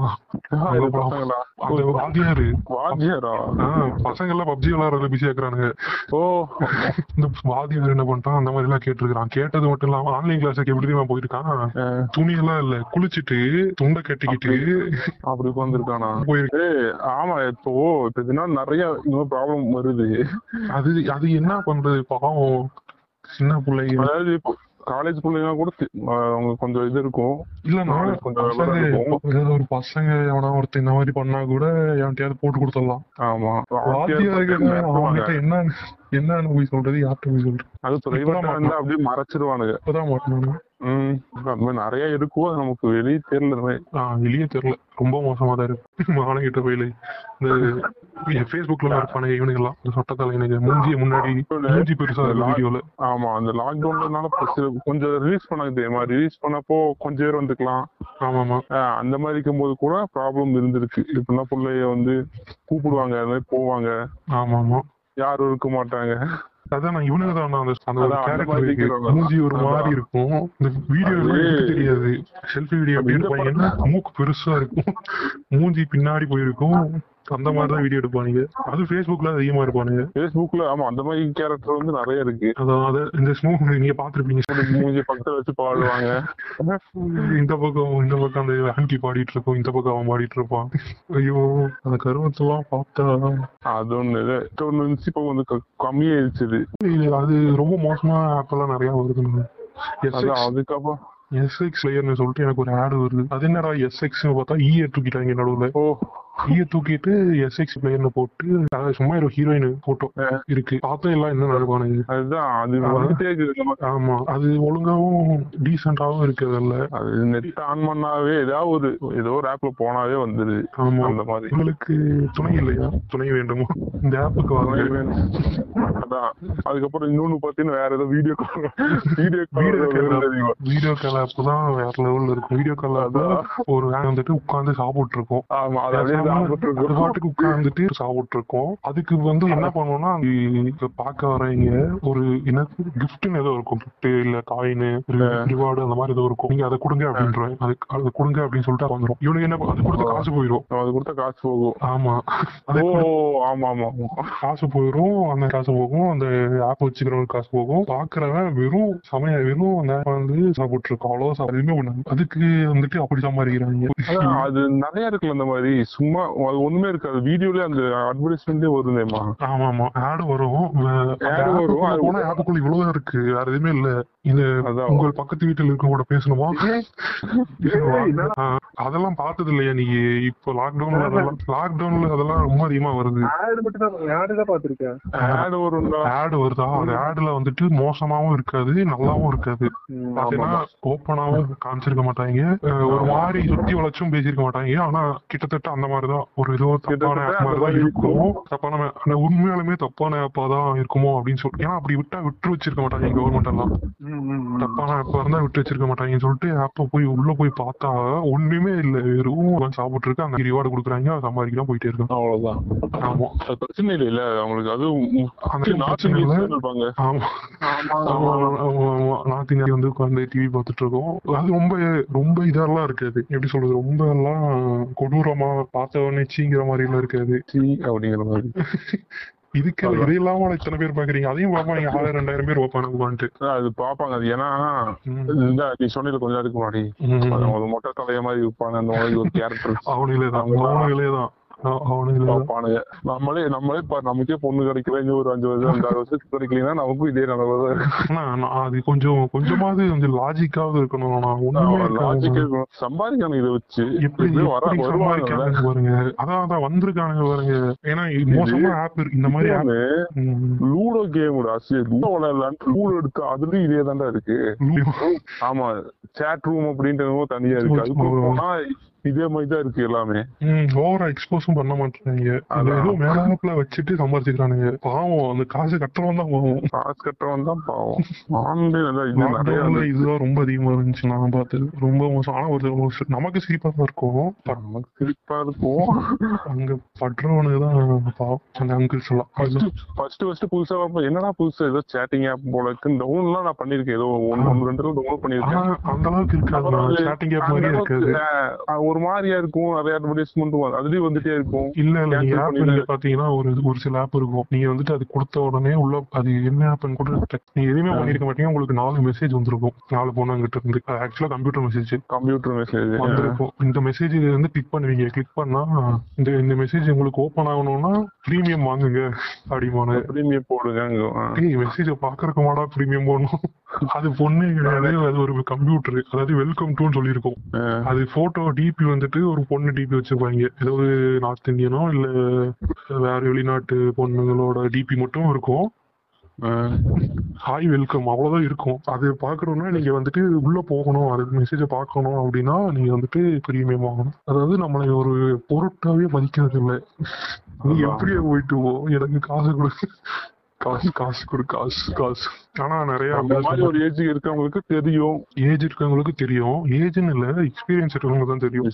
வாத்தியாரு. வாத்தியாரா? ஆஹ் பசங்க எல்லாம் பப்ஜி விளையாடுறதுல பிஸி ஆக்குறானுங்க ஓ. இந்த வாத்தியார் என்ன பண்ணிட்டான்? அந்த மாதிரி எல்லாம் கேட்டிருக்கான் கேட்டது மட்டும் இல்லாம ஆன்லைன் கிளாஸ் கிளாஸுக்கு எப்படி தெரியுமா போயிருக்கான் துணி எல்லாம் இல்ல குளிச்சிட்டு துண்டை கட்டிக்கிட்டு அப்படி உட்காந்துருக்கானா போயிருக்கு. ஆமா இப்போ இப்ப இதனால நிறைய இன்னும் ப்ராப்ளம் வருது. அது அது என்ன பண்றது? பாவம் சின்ன பிள்ளைங்க. அதாவது காலேஜ் பிள்ளைங்க கூட அவங்க கொஞ்சம் இது இருக்கும். இல்லன்னா நாளைக்கு கொஞ்சம் ஒரு பசங்க எவனா ஒருத்தன் இந்த மாதிரி பண்ணா கூட எவன்கிட்டயாவது போட்டு கொடுத்துடலாம். ஆமா. என்ன என்னன்னு போய் சொல்றது யார்கிட்ட போய் சொல்றது? அது பிரைவேட்டா இருந்தா அப்படியே மறைச்சிருவானுங்க. இப்பதான் மாட்டணும் ம் நிறைய இருக்கும் அது நமக்கு வெளியே தெரியல வெளியே தெரியல. ரொம்ப மோசமா தான் இருக்கு. மானகிட்ட போயில இந்த ஃபேஸ்புக்ல இருப்பானுங்க இவனுங்கெல்லாம் இந்த சொட்ட தலைவனுங்க மூஞ்சிய முன்னாடி மூஞ்சி பெருசா இருக்கு வீடியோல ஆமா அந்த லாக்டவுன்லனால கொஞ்சம் ரிலீஸ் பண்ணாங்க தெரியுமா? ரிலீஸ் பண்ணப்போ கொஞ்சம் பேர் வந்துக்கலாம். ஆமாமா. அந்த மாதிரி இருக்கும்போது கூட ப்ராப்ளம் இருந்திருக்கு. இப்படின்னா பிள்ளைய வந்து கூப்பிடுவாங்க அது மாதிரி போவாங்க. ஆமாமா. யாரும் இருக்க மாட்டாங்க. அதான் நான் இவனுக்கு தான் அந்த அந்த கேரக்டர். மூஞ்சி ஒரு மாதிரி. இருக்கும். இந்த வீடியோ தெரியாது. செல்ஃபி வீடியோ எப்படி இந்த எடுப்பாங்கன்னா மூக்கு பெருசா இருக்கும். மூஞ்சி பின்னாடி போயிருக்கும். அந்த மாதிரி தான் வீடியோ எடுப்பானுங்க. அது ஃபேஸ்புக்ல அதிகமா இருப்பானுங்க ஃபேஸ்புக்ல ஆமா அந்த மாதிரி கேரக்டர் வந்து நிறைய இருக்கு. அதான் அது இந்த ஸ்மூக் நீங்க பாத்திருப்பீங்க மூஞ்சி பக்கத்துல வச்சு பாடுவாங்க. இந்த பக்கம் இந்த பக்கம் அந்த ஆன்டி பாடிட்டு இருக்கும் இந்த பக்கம் அவன் பாடிட்டு இருப்பான். ஐயோ. அந்த கருவத்தெல்லாம் பார்த்தா. அது ஒண்ணு இது. ஒண்ணு இருந்துச்சு இப்போ வந்து க- கம்மியாயிருச்சு அது ரொம்ப மோசமா ஆப் எல்லாம் நிறைய வருதுங்க அதான் அதுக்கப்புறம். எஸ்எக்ஸ் லேயர்னு சொல்லிட்டு எனக்கு ஒரு ஆடு வருது. அது என்னடா எஸ்எக்ஸ் பார்த்தா ஈய தூக்கிட்டாங்க நடுவுல ஓ. ஈய தூக்கிட்டு எஸ்எக்ஸ் பிளேயர்னு போட்டு சும்மா ஒரு ஹீரோயின் போட்டோ இருக்கு. பார்த்தா எல்லாம் என்ன நடப்பானுங்க அதுதான் அது வந்துட்டே. ஆமா. அது ஒழுங்காவும் டீசென்டாவும் இருக்கிறதில்ல அது நெட் ஆன் பண்ணாவே ஏதாவது ஒரு ஏதோ ஒரு ஆப்ல போனாவே வந்துருது. ஆமா. அந்த மாதிரி. உங்களுக்கு துணை இல்லையா? துணை வேண்டுமா? இந்த ஆப்புக்கு வாங்க அதான். அதுக்கப்புறம் இன்னொன்னு பாத்தீங்கன்னா வேற ஏதோ video call video video call video call app தான் வேற லெவல்ல இருக்கும். வீடியோ கால் ஒரு வேன் வந்துட்டு உட்கார்ந்து சாப்பிட்டு இருக்கோம் ஆமா. அது அப்படியே சாப்பிட்டு அது. பாட்டுக்கு உட்கார்ந்துட்டு சாப்பிட்டு இருக்கோம் அதுக்கு வந்து என்ன பண்ணுவோம்னா பார்க்க வரவங்க ஒரு என்ன கிஃப்ட்னு ஏதோ இருக்கும். கிஃப்ட் இல்ல காயின் ரிவார்டு அந்த மாதிரி ஏதோ இருக்கும். நீங்க அதை கொடுங்க அப்படின்ற அதுக்கு அதை கொடுங்க அப்படின்னு சொல்லிட்டு வந்துடும் இவனுக்கு என்ன அது கொடுத்த காசு போயிடும் அது கொடுத்தா காசு போகும். ஆமா. அதை ஓ ஆமா ஆமா காசு போயிடும் அந்த காசு போகும் அந்த ஆப் வச்சுக்கிறவங்களுக்கு காசு போகும். பாக்குறவன் வெறும் சமய வெறும் அந்த வந்து சாப்பிட்டு இருக்கோம் அவ்வளவு எதுவுமே அதுக்கு வந்துட்டு அப்படி சம்பாதிக்கிறாங்க. அது நிறைய இருக்குல்ல அந்த மாதிரி சும்மா அது ஒண்ணுமே இருக்காது. வீடியோல அந்த அட்வர்டைஸ்மெண்டே வருதேமா ஆமா ஆமா ஆடு வரும். Ad வரும், அது போனா ஆப்புக்குள்ள இவ்வளவுதான் இருக்கு. வேற எதுவுமே இல்ல. இது. உங்கள் பக்கத்து வீட்டுல இருக்கவங்க கூட பேசணுமா? அதெல்லாம் பார்த்தது இல்லையா நீ? இப்போ லாக்டவுன்ல அதெல்லாம் லாக்டவுன்ல அதெல்லாம் ரொம்ப அதிகமா வருது. ஆடு மட்டும் தான் ஆடு தான் பாத்திருக்கேன் ஆட் ஆடு வருதா? அந்த ஆடுல வந்துட்டு மோசமாவும் இருக்காது நல்லாவும் இருக்காது. பாத்தீங்கன்னா ஓப்பனாவும் காமிச்சிருக்க மாட்டாங்க. ஒரு மாதிரி சுத்தி வளைச்சும் பேசியிருக்க மாட்டாங்க. ஆனா கிட்டத்தட்ட அந்த மாதிரிதான் ஒரு ஏதோ தப்பான ஆப் அந்த மாதிரி தான் மாதிரி இருக்கும் தப்பான ஆனா உண்மையாலுமே தப்பான ஆப்பா தான் இருக்குமோ அப்படின்னு சொல்லி ஏன்னா அப்படி விட்டா விட்டு வச்சிருக்க மாட்டாங்க கவர்மெண்ட் எல்லாம். தப்பான ஆப்பா இருந்தா விட்டு வச்சிருக்க மாட்டாங்கன்னு சொல்லிட்டு ஆப்ப போய் உள்ள போய் பார்த்தா ஒண்ணுமே இல்ல. வெறும் சாப்பிட்டு இருக்கு அந்த ரிவார்டு கொடுக்குறாங்க. அதை சம்பாதிக்கலாம் போயிட்டே இருக்காங்க அவ்வளவுதான். ஆமா. அது பிரச்சனை இல்லை இல்ல. அவங்களுக்கு ஆமா. நார்த் இந்தியா வந்து உட்காந்து டிவி பார்த்துட்டு இருக்கோம். அது ரொம்ப ரொம்ப இதெல்லாம் இருக்காது. எப்படி சொல்றது? ரொம்ப எல்லாம் கொடூரமா பார்த்த உடனே சீங்கிற மாதிரி எல்லாம் இருக்காது. சீ அப்படிங்கிற மாதிரி. [laughs] இதுக்கு இது இல்லாம இத்தனை பேர் பாக்குறீங்க? அதையும் பார்ப்பாங்க ஆயிரம் ரெண்டாயிரம் பேர் பார்ப்பாங்க உட்காந்துட்டு அது பாப்பாங்க அது. ஏன்னா நீ சொன்னீங்க கொஞ்ச நேரத்துக்கு முன்னாடி. மொட்டை தலைய மாதிரி இருப்பாங்க அந்த ஒரு கேரக்டர் [laughs] அவனுங்களே தான். அவனுங்களே தான். அ- அவனுங்களே தான் பாப்பானுங்க நம்மளே நம்மளே நமக்கே பொண்ணு கிடைக்கல இன்னும் ஒரு அஞ்சு வருஷம் அஞ்சாறு வருஷத்துக்கு கிடைக்கலன்னா நமக்கும் இதே ஆனா நான் அது கொஞ்சம் கொஞ்சமாவது கொஞ்சம் லாஜிக்காவது இருக்கணும் லாஜிக் இருக்காது. சம்பாதிக்கணும் இதை வச்சு. எப்படி பாருங்க. அதான் அதான் வந்திருக்கானுங்க பாருங்க. ஏன்னா இது மோசமா ஆப் இருக்கு. இந்த மாதிரி லூடோ கேம் லூடோ விளையாடலான்ட்டு லூடோ எடுத்து அதுலயும் இதே தாண்டா இருக்கு. ஆமா சேட் ரூம் என்னமோ தனியா இருக்கு. அதுக்குள்ள போனா இதே மாதிரி தான் இருக்கு எல்லாமே. ஓவரா எக்ஸ்போஸும் பண்ண மாட்டேறாங்க அது ஏதோ மேலாப்ல வச்சுட்டு சம்பாதிச்சுக்கிறானுங்க பாவம் அந்த காசு கட்டுறவன் தான் பாவம். காசு கட்டுறவன் தான் பாவம். ஆன்லைன் இதுதான் ரொம்ப அதிகமா இருந்துச்சு நான் பார்த்தது. ரொம்ப மோசம். ஆனா ஒரு ஒரு நமக்கு சிரிப்பா தான் இருக்கும். நமக்கு சிரிப்பா இருக்கும். அங்க படுறவனுக்கு தான் பாவம். அந்த அங்கிள்ஸ் எல்லாம் அது- ஃபர்ஸ்ட் ஃபர்ஸ்ட் புதுசா என்னடா புதுசா? ஏதோ சேட்டிங் ஆப் போல இருக்கு. டவுன்லாம் நான் பண்ணிருக்கேன் ஏதோ ஒன்னு ரெண்டு டவுன்லோட் பண்ணிருக்கேன் அந்த அளவுக்கு இருக்காது. சேட்டிங் ஆப் மாதிரியே இருக்காது. அஹ் ஒரு மாதிரியா இருக்கும். நிறைய அட்வர்டைஸ்மெண்ட் அதுலயும் வந்துட்டே இருக்கும். இல்ல இல்ல. நீங்க Cancel ஆப் பண்ணிடு. நீங்க பாத்தீங்கன்னா ஒரு ஒரு சில ஆப் இருக்கும். நீங்க வந்துட்டு அது கொடுத்த உடனே உள்ள அது என்ன ஆப்னு கூட நீங்க எதுவுமே பண்ணிருக்க மாட்டீங்க. உங்களுக்கு நாலு மெசேஜ் வந்திருக்கும். நாலு பொண்ணாங்கிட்ட இருந்து. ஆக்சுவலா கம்ப்யூட்டர் மெசேஜ் கம்ப்யூட்டர் மெசேஜ் வந்திருக்கும். இந்த மெசேஜ் வந்து கிளிக் பண்ணுவீங்க. கிளிக் பண்ணா இந்த இந்த மெசேஜ் உங்களுக்கு ஓபன் ஆகணும்னா பிரீமியம் வாங்குங்க. அப்படிமான பிரீமியம் போடுங்க மெசேஜ பாக்குறக்கு மாடா பிரீமியம் போடணும். அது பொண்ணே கிடையாது. அது ஒரு கம்ப்யூட்டர் அதாவது வெல்கம் டுன்னு சொல்லியிருக்கோம். அது போட்டோ டிபி வந்துட்டு ஒரு பொண்ணு டிபி வச்சிருப்பாங்க. ஏதாவது நார்த் இந்தியனோ இல்ல வேற வெளிநாட்டு பொண்ணுங்களோட டிபி மட்டும் இருக்கும். ஹாய் வெல்கம் அவ்வளவுதான் இருக்கும். அது பாக்கணும்னா நீங்க வந்துட்டு உள்ள போகணும். அது மெசேஜ பார்க்கணும் அப்படின்னா நீங்க வந்துட்டு பிரீமியம் வாங்கணும். அதாவது நம்மளை ஒரு பொருட்டாவே மதிக்கிறது இல்ல நீ. எப்படியே போயிட்டு போ. எனக்கு காசு கொடு. காசு காசு கொடு காசு காசு. ஆனா நிறைய மாதிரி ஒரு ஏஜ் இருக்கவங்களுக்கு தெரியும். ஏஜ் இருக்கவங்களுக்கு தெரியும். ஏஜ்னு இல்ல எக்ஸ்பீரியன்ஸ் இருக்கவங்க தான் தெரியும்.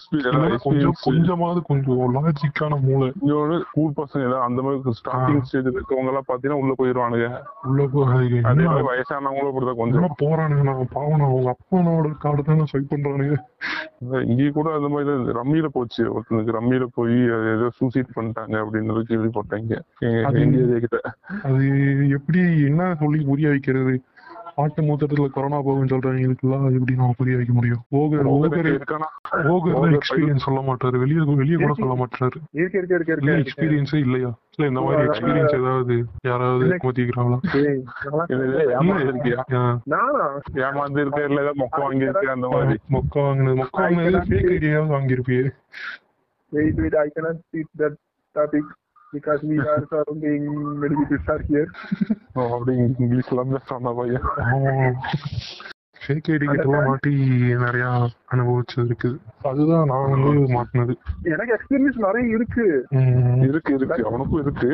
கொஞ்சம். கொஞ்சமாவது கொஞ்சம் லாஜிக்கான மூளை. ஸ்கூல் பசங்க அந்த மாதிரி ஸ்டார்டிங் ஸ்டேஜ் இருக்கவங்க எல்லாம் பாத்தீங்கன்னா உள்ள போயிருவானுங்க. உள்ள போய் அதே மாதிரி வயசானவங்களும் அப்படிதான் கொஞ்சம். போறானுங்க நான் பாவம் அவங்க அப்பனோட கார்டு தானே ஸ்வைப் பண்றானுங்க. இங்கேயும் கூட அந்த மாதிரி ரம்மியில போச்சு. ஒருத்தனுக்கு ரம்மியில போய் ஏதோ சூசைட் பண்ணிட்டாங்க அப்படின்னு கேள்விப்பட்டாங்க எங்க அது எப்படி என்ன சொல்லி புரிய வைக்கிறது? ஆட்டு மூத்தத்துல கொரோனா போகும்னு சொல்றவங்களுக்குலாம் எப்படி நம்ம புரிய வைக்க முடியும்? ஓகர் ஓகர் ஓகர் எக்ஸ்பீரியன்ஸ் சொல்ல மாட்டாரு. வெளியே வெளியே கூட சொல்ல மாட்டாரு. இல்ல எக்ஸ்பீரியன்ஸே இல்லையா? இல்ல இந்த மாதிரி எக்ஸ்பீரியன்ஸ் ஏதாவது யாராவது நானா? ஏமாந்து இருக்க இல்ல ஏதாவது மொக்க வாங்கி இருக்க அந்த மாதிரி? மொக்க வாங்கினது. மொக்க வாங்கினது ஃபேக் ஐடியாவது வாங்கியிருப்பியே. Wait wait I cannot speak that topic. Because we are surrounding many people are here ஓ, அப்படி இங்கிலீஷ்ல பேசுறான் பையன் ஃபேக் ஐடி கிட்டலாம் மாட்டி நிறைய அனுபவிச்சது இருக்குது அதுதான் நான் வந்து மாட்டினது எனக்கு எக்ஸ்பீரியன்ஸ் நிறைய இருக்கு இருக்கு இருக்கு அவனுக்கும் இருக்கு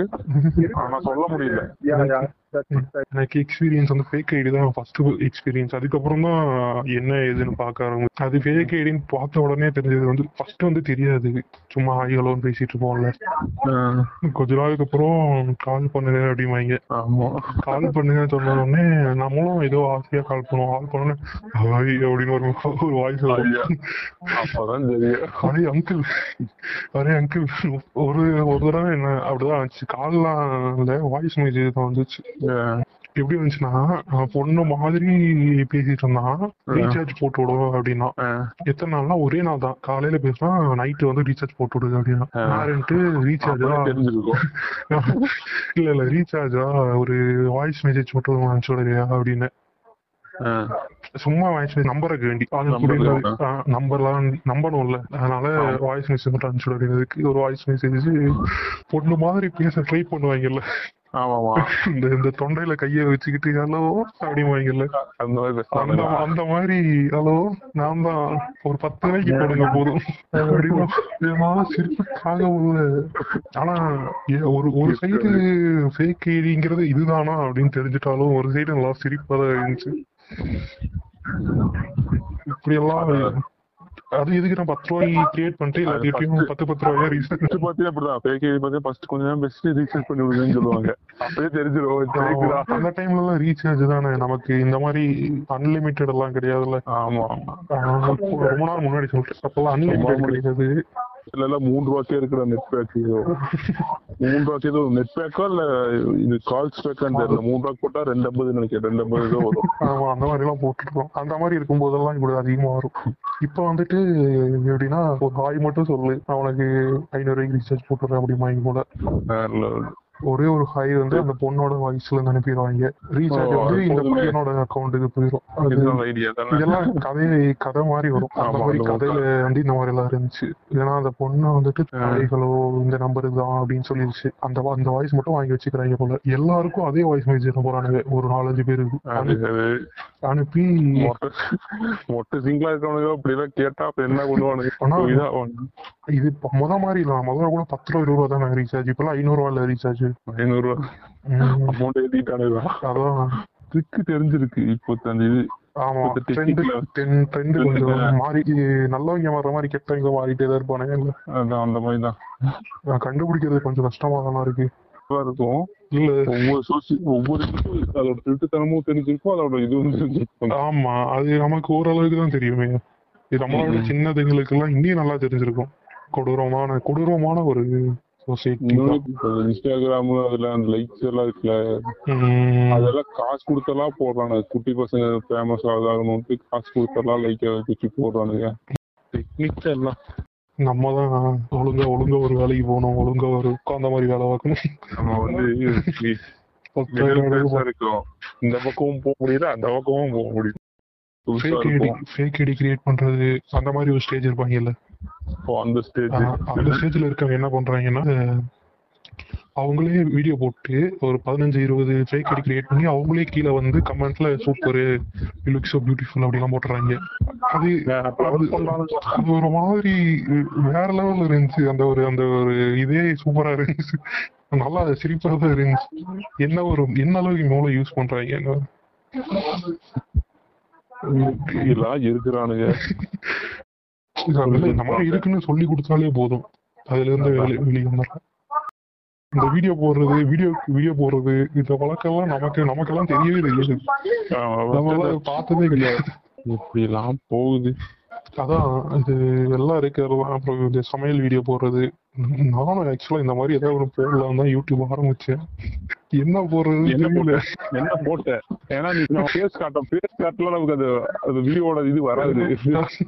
ஆனா சொல்ல முடியல எனக்கு எக்ஸ்பீரியன்ஸ் வந்து ஃபேக் ஐடி தான் ஃபர்ஸ்ட் எக்ஸ்பீரியன்ஸ் அதுக்கப்புறம் தான் என்ன ஏதுன்னு பார்க்க ஆரம்பிச்சு அது ஃபேக் ஐடின்னு பார்த்த உடனே தெரிஞ்சது வந்து ஃபர்ஸ்ட் வந்து தெரியாது. சும்மா ஹலோன்னு பேசிட்டு இருப்போம்ல. கொஞ்ச நாளுக்கு அப்புறம் கால் பண்ணுங்க அப்படிம்பாங்க. ஆமா. கால் பண்ணுங்கன்னு சொன்ன உடனே நம்மளும் ஏதோ ஆசையா கால் பண்ணுவோம். கால் பண்ணோன்னே ஹாய் அப்படின்னு ஒரு [laughs] ஒரு வாய்ஸ். அப்பதான் தெரியும். அரே அங்கிள் அரே அங்கிள் ஒரு ஒரு தடவை என்ன அப்படிதான் ஆச்சு. கால்லாம் இல்ல வாய்ஸ் மெசேஜ் தான் வந்துச்சு. எப்படி வந்துச்சுன்னா அவன் பொண்ணு மாதிரி பேசிட்டு இருந்தான் ரீசார்ஜ் போட்டு விடுவோம் அப்படின்னா. எத்தனை நாள்னா ஒரே நாள் தான். காலையில பேசினா நைட்டு வந்து ரீசார்ஜ் போட்டு விடுது அப்படின்னா. யாருன்ட்டு ரீசார்ஜா [laughs] இல்ல இல்ல ரீசார்ஜா ஒரு வாய்ஸ் மெசேஜ் மட்டும் அனுப்பிச்சு விடுறியா அப்படின்னு. சும்மா வாய்ஸ் நம்பருக்கு வேண்டி. நம்பர்லாம் நம்பணும்ல அதனால வாய்ஸ் மெசேஜ் மட்டும் அனுப்பிச்சு விடுறதுக்கு ஒரு வாய்ஸ் மெசேஜ் பொண்ணு மாதிரி பேச ட்ரை பண்ணுவாங்கல்ல. ஆமாமா [laughs] இந்த இந்த தொண்டையில கைய வச்சுக்கிட்டு ஹலோ அப்படிவாங்கல்ல அந்த மாதிரி அந்த அந்த மாதிரி ஹலோ நான் தான் ஒரு பத்து ரூபாய்க்கு போடுங்க போதும். என்னால சிரிப்பு தாங்க ஆனா ஒரு ஒரு சைடு ஃபேக் ஐடிங்கிறது இதுதானா? அப்படின்னு தெரிஞ்சுட்டாலும் ஒரு சைடு நல்லா சிரிப்பா தான் இருந்துச்சு இப்படி எல்லாம் அது இதுக்கு நான் பத்து ரூபாய் கிரியேட் பண்ணிட்டு எல்லாத்தையும் பத்து பத்து ரூபாயா ரீசன் ஃபர்ஸ்ட் பாத்தீங்கன்னா அப்படிதான். fake ID பாத்தீங்கன்னா ஃபர்ஸ்ட் கொஞ்ச நேரம் பெஸ்ட் ரீசார்ஜ் பண்ணி விடுங்கன்னு சொல்லுவாங்க. அப்படியே தெரிஞ்சிடும். அந்த டைம்ல எல்லாம் ரீசார்ஜ் தானே. நமக்கு இந்த மாதிரி அன்லிமிட்டெட் எல்லாம் கிடையாதுல்ல. ஆமா ரொம்ப நாள் முன்னாடி சொல்றேன் அப்பெல்லாம் அன்லிமிட்டெட் கிடையாது. இல்ல இல்ல மூணு ரூபாய்க்கே இருக்கிற நெட் பேக் மூணு ரூபாய்க்கு ஏதோ நெட் பேக்கா இல்ல இது கால்ஸ் பேக்கான்னு தெரியல. மூணு ரூபாய்க்கு போட்டா ரெண்டு ஐம்பது நினைக்கிறேன். ரெண்டு ஐம்பது ஏதோ வரும். ஆமா அந்த மாதிரி எல்லாம் போட்டுருக்கோம். அந்த மாதிரி இருக்கும் போதெல்லாம் இப்படி அதிகமா வரும். இப்ப வந்துட்டு எப்படின்னா ஒரு ஹாய் மட்டும் சொல்லு. நான் உனக்கு ஐநூறு ரூபாய்க்கு ரீசார்ஜ் போட்டுறேன் அப்படிமா போல. வேற ஒரே ஒரு ஹாய் வந்து அந்த பொண்ணோட வாய்ஸ்ல இருந்து அனுப்பிடுவாங்க. ரீசார்ஜ் வந்து இந்த. பையனோட அக்கௌண்ட்டுக்கு போயிடும் இதெல்லாம் கதை கதை மாதிரி வரும். அந்த மாதிரி கதையில வந்து இந்த மாதிரி எல்லாம் இருந்துச்சு. ஏன்னா அந்த பொண்ணு வந்துட்டு ஹலோ இந்த நம்பர் தான் அப்படின்னு சொல்லிடுச்சு அந்த அந்த வாய்ஸ் மட்டும் வாங்கி வச்சுக்கிறாங்க போல. எல்லாருக்கும் அதே வாய்ஸ் மெசேஜ் போறானுங்க. ஒரு நாலஞ்சு பேருக்கு. அனுப்பி மொட்டை சிங்கிளா இருக்கவனுங்க அப்படி எல்லாம் கேட்டா என்ன இதாவானுங்க இது முத மாதிரி இல்ல. முதல்ல கூட பத்து ரூபா இருபது ரூபா தானே ரீசார்ஜ் இப்பெல்லாம் ஐநூறு ரூபா இல்ல ரீசார்ஜ் ஐநூறு ரூபா அமௌண்ட் அதான் ட்ரிக்கு தெரிஞ்சிருக்கு இப்போ அந்த இது. ஆமா. ட்ரெண்ட் கொஞ்சம் மாறி நல்லவங்க மாறுற மாதிரி கெட்டவங்க மாறிட்டே தான் இருப்பானுங்க இல்ல? அதான் அந்த மாதிரி தான் கண்டுபிடிக்கிறது கொஞ்சம் கஷ்டமா தானே இருக்கு இருக்கும். இல்ல. ஒவ்வொரு சோசி ஒவ்வொரு அதோட திருட்டுத்தனமும் தெரிஞ்சிருக்கும் அதோட இதுவும் தெரிஞ்சிருக்கும். ஆமா. அது நமக்கு ஓரளவுக்கு தான் தெரியுமே. இது நம்மளோட சின்னதுங்களுக்கு எல்லாம் இன்னும் நல்லா தெரிஞ்சிருக்கும். கொடூரமான கொடூரமான ஒரு சொசைட்டி இன்னொன்னு இப்ப இன்ஸ்டாகிராம் அதுல அந்த லைக்ஸ் எல்லாம் இருக்குல்ல. அதெல்லாம் காசு கொடுத்தெல்லாம் போடுறானுங்க. குட்டி பசங்க ஃபேமஸ் ஆகணும்ட்டு காசு கொடுத்தெல்லாம் லைக் வச்சு போடுறானுங்க. டெக்னிக்ஸ் எல்லாம். நம்ம தான் ஒழுங்கா ஒழுங்கா ஒரு வேலைக்கு போகணும். ஒழுங்கா ஒரு உட்கார்ந்த மாதிரி வேலை பார்க்கணும். நம்ம வந்து [laughs] இருக்கோம் இந்த பக்கமும் போக முடியல அந்த பக்கமும் போக முடியல. புதுசா fake ID fake ID create பண்றது அந்த மாதிரி ஒரு ஸ்டேஜ் இருப்பாங்கல்ல. இப்போ அந்த ஸ்டேஜ் அந்த ஸ்டேஜ்ல இருக்கவங்க என்ன பண்றாங்கன்னா அவங்களே வீடியோ போட்டு ஒரு பதினஞ்சு இருபது ஃபேக் ஐடி கிரியேட் பண்ணி அவங்களே கீழே வந்து கமெண்ட்ல சூப்பர் லுக் so பியூட்டிஃபுல் அப்படிலாம் போட்டுறாங்க. அது அது ஒரு மாதிரி வேற லெவல்ல இருந்துச்சு. அந்த ஒரு அந்த ஒரு இதே சூப்பரா இருந்துச்சு. நல்லா சிரிப்பா தான் இருந்துச்சு. என்ன ஒரு என்ன அளவுக்கு மூளை யூஸ் பண்றாங்க? எல்லாம் இருக்கிறானுங்க. [laughs] இந்த மாதிரி இருக்குன்னு சொல்லி கொடுத்தாலே போதும். அதுல இருந்து வெளி- வெளியே வந்துடலாம் இந்த வீடியோ போடுறது வீடியோ வீடியோ போடுறது இந்த வழக்கெல்லாம் நமக்கு நமக்கெல்லாம் தெரியவே தெரியாது. நம்ம எல்லாம் பார்த்ததே கிடையாது. இப்படி எல்லாம் போகுது. அதான் இது எல்லாம் இருக்கிறதெல்லாம் அப்புறம் இந்த சமையல் வீடியோ போடுறது நானும் ஆக்சுவலா இந்த மாதிரி ஏதாவது ஒரு போடலாம் தான் யூடியூப் ஆரம்பிச்சேன். என்ன போடுறது என்ன தெரியல. என்ன போட்ட? ஏன்னா நீ ஃபேஸ் காட்டும் ஃபேஸ் காட்டல நமக்கு அது அது வீடியோட இது வராது.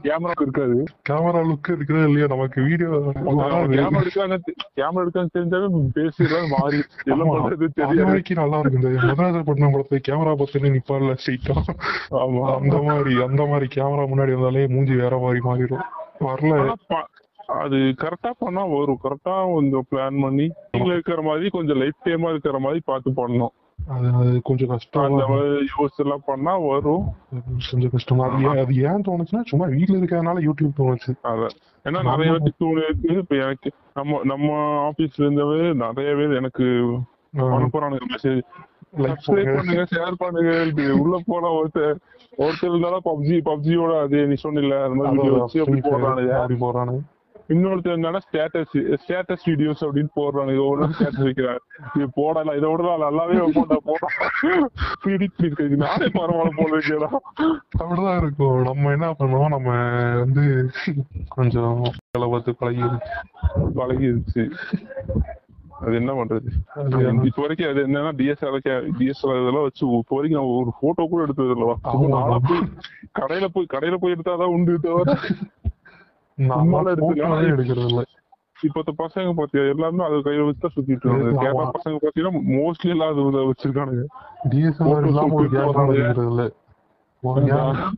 கேமரா இருக்காது. கேமரா லுக் இருக்குதா இல்லையா? நமக்கு வீடியோ கேமரா எடுக்காங்க கேமரா எடுக்கான்னு தெரிஞ்சாவே பேசுறது மாறி என்ன ஆமா. பண்றது தெரியாது. நல்லா இருக்கு இந்த மதராஜ பட்டினம் படத்துல கேமரா பத்தின நிப்பால ஸ்ட்ரெயிட்டா ஆமா. அந்த மாதிரி அந்த மாதிரி கேமரா முன்னாடி வந்தாலே மூஞ்சி வேற மாதிரி மாறிடும். வரல. அது கரெக்டா பண்ணா வரும். கரெக்டா கொஞ்சம் பிளான் பண்ணி நீங்க இருக்கிற மாதிரி கொஞ்சம் லைஃப் டைமா இருக்கிற மாதிரி பார்த்து பண்ணணும். அது கொஞ்சம் கஷ்டம் அந்த மாதிரி யோசிச்சு எல்லாம் பண்ணா வரும். கொஞ்சம் கஷ்டமா அது ஏன் தோணுச்சுன்னா சும்மா வீட்ல இருக்கிறதுனால யூடியூப் தோணுச்சு. அத ஏன்னா நிறைய பேருக்கு தோணு இருக்கு. இப்ப எனக்கு நம்ம நம்ம ஆபீஸ்ல இருந்தவே நிறைய பேர் எனக்கு அனுப்புறானுங்க மெசேஜ் சப்ஸ்கிரைப் பண்ணுங்க. ஷேர் பண்ணுங்க. உள்ள போனா ஒருத்தர் ஒருத்தர் இருந்தாலும் பப்ஜி பப்ஜியோட அது நீ சொன்னில அந்த மாதிரி அப்படி போடுறானுங்க. அப்படி போறானுங்க இன்னொருத்தர் என்னன்னா ஸ்டேட்டஸ் ஸ்டேட்டஸ் வீடியோஸ் அப்படின்னு போடுறாங்க. இதோட ஸ்டேட்டஸ் வைக்கிறாங்க இது போடலாம். இதை விட நல்லாவே போட்டா போடுறேன் நானே பரவாயில்ல போட வைக்கிறா அப்படிதான் இருக்கும். நம்ம என்ன பண்ணுவோம்? நம்ம வந்து கொஞ்சம் பார்த்து பழகி பழகிருச்சு. அது என்ன பண்றது? இப்ப வரைக்கும் அது என்னன்னா டிஎஸ்ஆர் டிஎஸ்ஆர் இதெல்லாம் வச்சு இப்ப வரைக்கும் நான் ஒரு போட்டோ கூட எடுத்தது இல்லவா போய் கடையில போய் கடையில போய் எடுத்தாதான் உண்டு தவிர நான் சும்மாலாம் எடுத்து- போட்டோவே எடுக்கிறது இல்ல. இப்பத்த பசங்க பாத்தியா எல்லாமே அது கையில வச்சு தான் சுத்திட்டு இருக்காங்க. ஆமா. கேரளா பசங்க பாத்தீங்கன்னா மோஸ்ட்லி எல்லாம் அது வச்சிருக்கானுங்க. டிஎஸ்எல்ஆர் இல்லாம ஒரு இல்ல.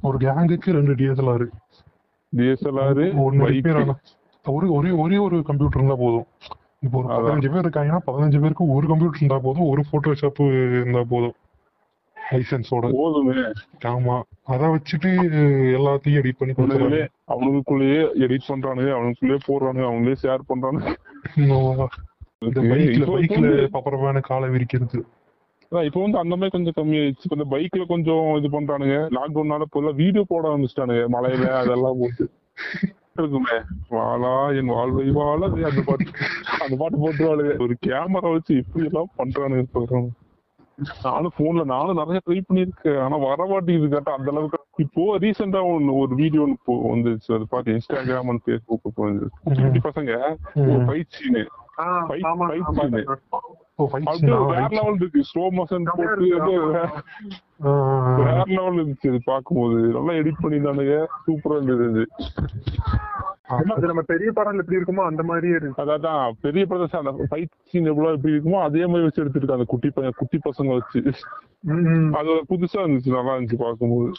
ஒரு கேங்குக்கு ரெண்டு டிஎஸ்எல்ஆர் டிஎஸ்எல்ஆர் ஒன்னு ஒரு ஒரே ஒரே ஒரு கம்ப்யூட்டர் இருந்தா போதும். இப்போ ஒரு. பதினஞ்சு பேர் இருக்காங்கன்னா பதினஞ்சு பேருக்கு ஒரு கம்ப்யூட்டர் இருந்தா போதும் ஒரு போட்டோஷாப் இருந்தா போதும். லைசன்ஸோட போதுமே. ஆமா. அத வச்சுட்டு எல்லாத்தையும் எடிட் பண்ணி கொடுத்துருவாங்க அவனுக்குள்ளேயே எடிட் பண்றானுங்க அவனுக்குள்ளேயே போடுறானுங்க அவங்களே ஷேர் இந்த பைக்ல பைக்ல பப்பரமான காலை விரிக்கிறது. இப்போ வந்து அந்த மாதிரி கொஞ்சம் கம்மியாயிடுச்சு இப்ப இந்த பைக்ல கொஞ்சம் இது பண்றானுங்க லாக்டவுன்னால இப்ப வீடியோ போட ஆரம்பிச்சிட்டானுங்க மலையில அதெல்லாம் போட்டு. இருக்குமே. வாழா என் வாழ்வை வாழ. அந்த பாட்டு அந்த பாட்டு போட்டுருவாளுங்க ஒரு கேமரா வச்சு இப்படி எல்லாம் பண்றானுங்க நானும் போன்ல நானும் நிறைய ட்ரை பண்ணிருக்கேன் ஆனா வர மாட்டேங்குது கேட்டா அந்த அளவுக்கு இப்போ ரீசெண்டா ஒன்னு ஒரு வீடியோ ஒன்று வந்துச்சு அது பார்த்து இன்ஸ்டாகிராம் அண்ட். குட்டி குட்டி பசங்க. ஒரு. ஃபைட் சீனு வேற லெவல் இருக்கு. ஸ்லோ மோஷன் போட்டு. வேற லெவல் இருந்துச்சு அது பார்க்கும்போது. நல்லா எடிட் பண்ணியிருந்தானுங்க. சூப்பரா இருந்தது அது நம்ம பெரிய படம்ல எப்படி இருக்குமோ அந்த மாதிரியே இருக்கு. அதான் பெரிய பிரதேசம் அந்த ஃபைட் சீன் எவ்வளவு எப்படி இருக்குமோ அதே மாதிரி வச்சு எடுத்திருக்காங்க குட்டி பையன் குட்டி பசங்க வச்சு. அது புதுசா இருந்துச்சு நல்லா இருந்துச்சு பார்க்கும்போது.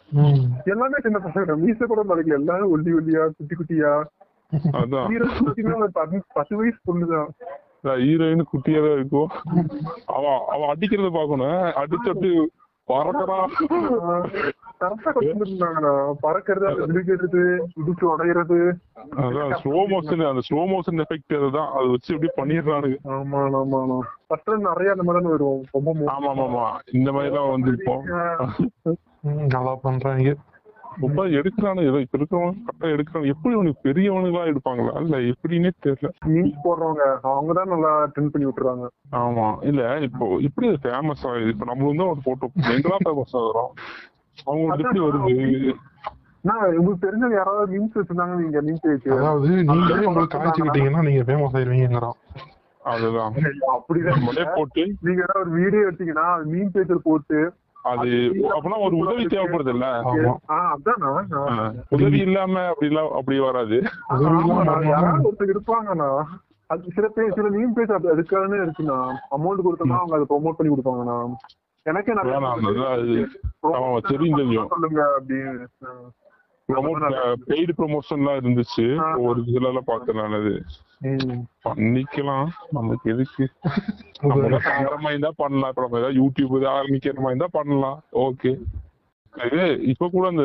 எல்லாமே சின்ன பசங்க. மீச கூட மறைக்கல. எல்லாரும் ஒல்லி ஒல்லியா குட்டி குட்டியா. அதான். பத்து- வயசு பொண்ணுதான். ஹீரோயின் குட்டியா தான் இருக்கும். அவ அவ அடிக்கிறத பாக்கணும் அடிச்சுட்டு பறக்கறா பறக்கிறது உடையிறது. அதான் ஸ்லோ மோஷன் அந்த ஸ்லோ மோஷன் எஃபெக்ட் அதுதான். அதை வச்சு எப்படி பண்ணிடுறானுங்க. ஆமா ஆமா ஆமா நிறைய அந்த மாதிரி வரும். ரொம்ப ஆமா ஆமா இந்த மாதிரி வந்திருப்போம் [laughs] நல்லா பண்றாங்க. ரொம்ப எடுக்கிறானு ஏதோ இப்ப இருக்கிறவன் கரெக்டா எடுக்கிறான். எப்படி அவனுக்கு பெரியவனுங்களா எடுப்பாங்களா? இல்ல எப்படின்னே தெரியல. மீன்ஸ் போடுறவங்க அவங்க தான் நல்லா ட்ரெண்ட் பண்ணி விட்டுறாங்க ஆமா. இல்ல இப்போ இப்படி ஃபேமஸ் ஆகுது இப்ப நம்ம வந்து ஒரு போட்டோ எங்களா ஃபேமஸ் ஆகுறோம் அவங்களுக்கு எப்படி வருது? உங்களுக்கு தெரிஞ்சவங்க யாராவது மீன்ஸ் வச்சிருந்தாங்க நீங்க மீன்ஸ் வச்சு அதாவது நீங்களே உங்களுக்கு காய்ச்சிக்கிட்டீங்கன்னா நீங்க ஃபேமஸ் ஆயிருவீங்கிறான் அதுதான். அப்படிதான். நம்மளே போட்டு நீங்க ஏதாவது ஒரு வீடியோ எடுத்தீங்கன்னா மீன் பேஜர் போட்டு அது அப்பனா ஒரு உதவி தேவைப்படுது. இல்ல ஆமா. ஆஹ் அதானா நான் உதவி இல்லாம அப்படி எல்லாம் அப்படி வராது ஒருத்தர் இருப்பாங்கண்ணா. அது சில பேர் சில மீன் பேஜ் அது அதுக்காகவே இருக்குண்ணா. அமௌண்ட் கொடுத்தோம்னா அவங்க அதை ப்ரொமோட் பண்ணி கொடுப்பாங்கண்ணா. எனக்கே [laughs] ஆமா தெரியும் சொல்லுங்க அப்படின்னு. பெய்டு ப்ரொமோஷன்லாம் இருந்துச்சு. ஒரு இதுல எல்லாம் பார்த்தேன் நான். அது. பண்ணிக்கலாம். நமக்கு எதுக்கு? [laughs] மாதிரி இருந்தா பண்ணலாம். இப்ப நம்ம ஏதாவது யூடியூப் ஆரம்பிக்கிற மாதிரி இருந்தா பண்ணலாம். ஓகே இது இப்ப கூட அந்த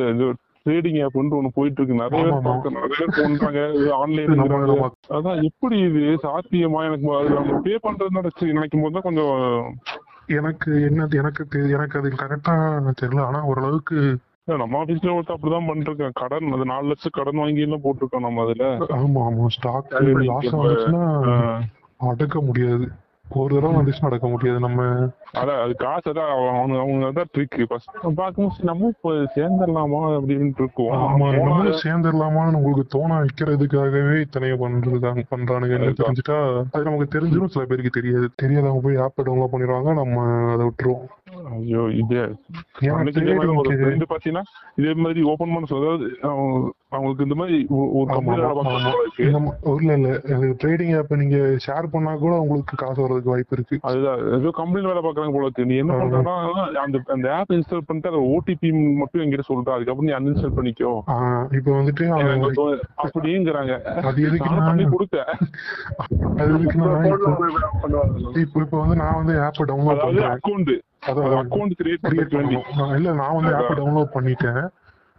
ட்ரேடிங் ஆப்னு ஒண்ணு போயிட்டு இருக்கு நிறைய பேர் நிறைய பேர் பண்றாங்க. ஆன்லைன் அதான் எப்படி இது? சாத்தியமா? எனக்கு நம்ம பே பண்றது நினைச்சு நினைக்கும் போது தான் கொஞ்சம் எனக்கு என்ன எனக்கு எனக்கு அது கரெக்டா தெரியல. ஆனா ஓரளவுக்கு நம்ம ஆபீஸ்ல ஒருத்தர் அப்படிதான் பண்ணிருக்கேன். கடன் அது நாலு லட்சம் கடன் வாங்கி எல்லாம் போட்டிருக்கோம் நம்ம அதுல. ஆமா ஆமா. ஸ்டாக் லாஸ் வந்துச்சுன்னா அடக்க முடியாது. ஒரு தடவை வந்துச்சுன்னா அடக்க முடியாது. நம்ம அதான் அது காசு அதான் அவங்க அவங்க அதான் ட்ரிக் ஃபர்ஸ்ட் பார்க்கும்போது நம்ம இப்போ சேர்ந்துடலாமா அப்படின்னு இருக்கும். ஆமா நம்மளும் சேர்ந்துடலாமான்னு உங்களுக்கு தோண வைக்கிறதுக்காகவே இத்தனைய பண்றதுக்காக பண்றானுங்க. தெரிஞ்சுட்டா அது நமக்கு தெரிஞ்சிடும் சில பேருக்கு தெரியாது. தெரியாதவங்க போய் ஆப் டவுன்லோட் பண்ணிடுவாங்க. நம்ம அதை விட்டுருவோம். ஐயோ இது அன்னைக்கு இதே மாதிரி ஒரு friend பாத்தீங்கன்னா இதே மாதிரி ஓபன் பண்ண சொல்ல அவங்களுக்கு இந்த மாதிரி ஒரு ஆமா, கம்பெனி வேலை ஆமா, ஆமா. பார்க்கறவங்களுக்கு நம்ம ஊர்ல இல்ல அது ட்ரேடிங் ஆப் நீங்க ஷேர் பண்ணா கூட உங்களுக்கு காசு வர்றதுக்கு வாய்ப்பு இருக்கு. அதுதான் ஏதோ கம்பெனி வேலை பாக்குறாங்க போல இருக்கு. நீ என்ன. பண்றனா அந்த அந்த ஆப் இன்ஸ்டால் பண்ணிட்டு அதை ஓடிபி மட்டும் என்கிட்ட சொல்றா. அதுக்கப்புறம் நீ அன்இன்ஸ்டால் பண்ணிக்கோ. இப்ப வந்துட்டு எனக்கு அப்படிங்கிறாங்க அது நானும் பண்ணி கொடுத்தேன். அது போன்ல இப்போ இப்போ வந்து நான் வந்து ஆப் டவுன்லோட் பண்றேன். அக்கௌண்ட் அதாவது அக்கௌண்ட் கிரியேட் கிரியேட் பண்ணி பண்ணணும். நான் இல்ல நான் வந்து ஆப் டவுன்லோட் பண்ணிட்டேன்.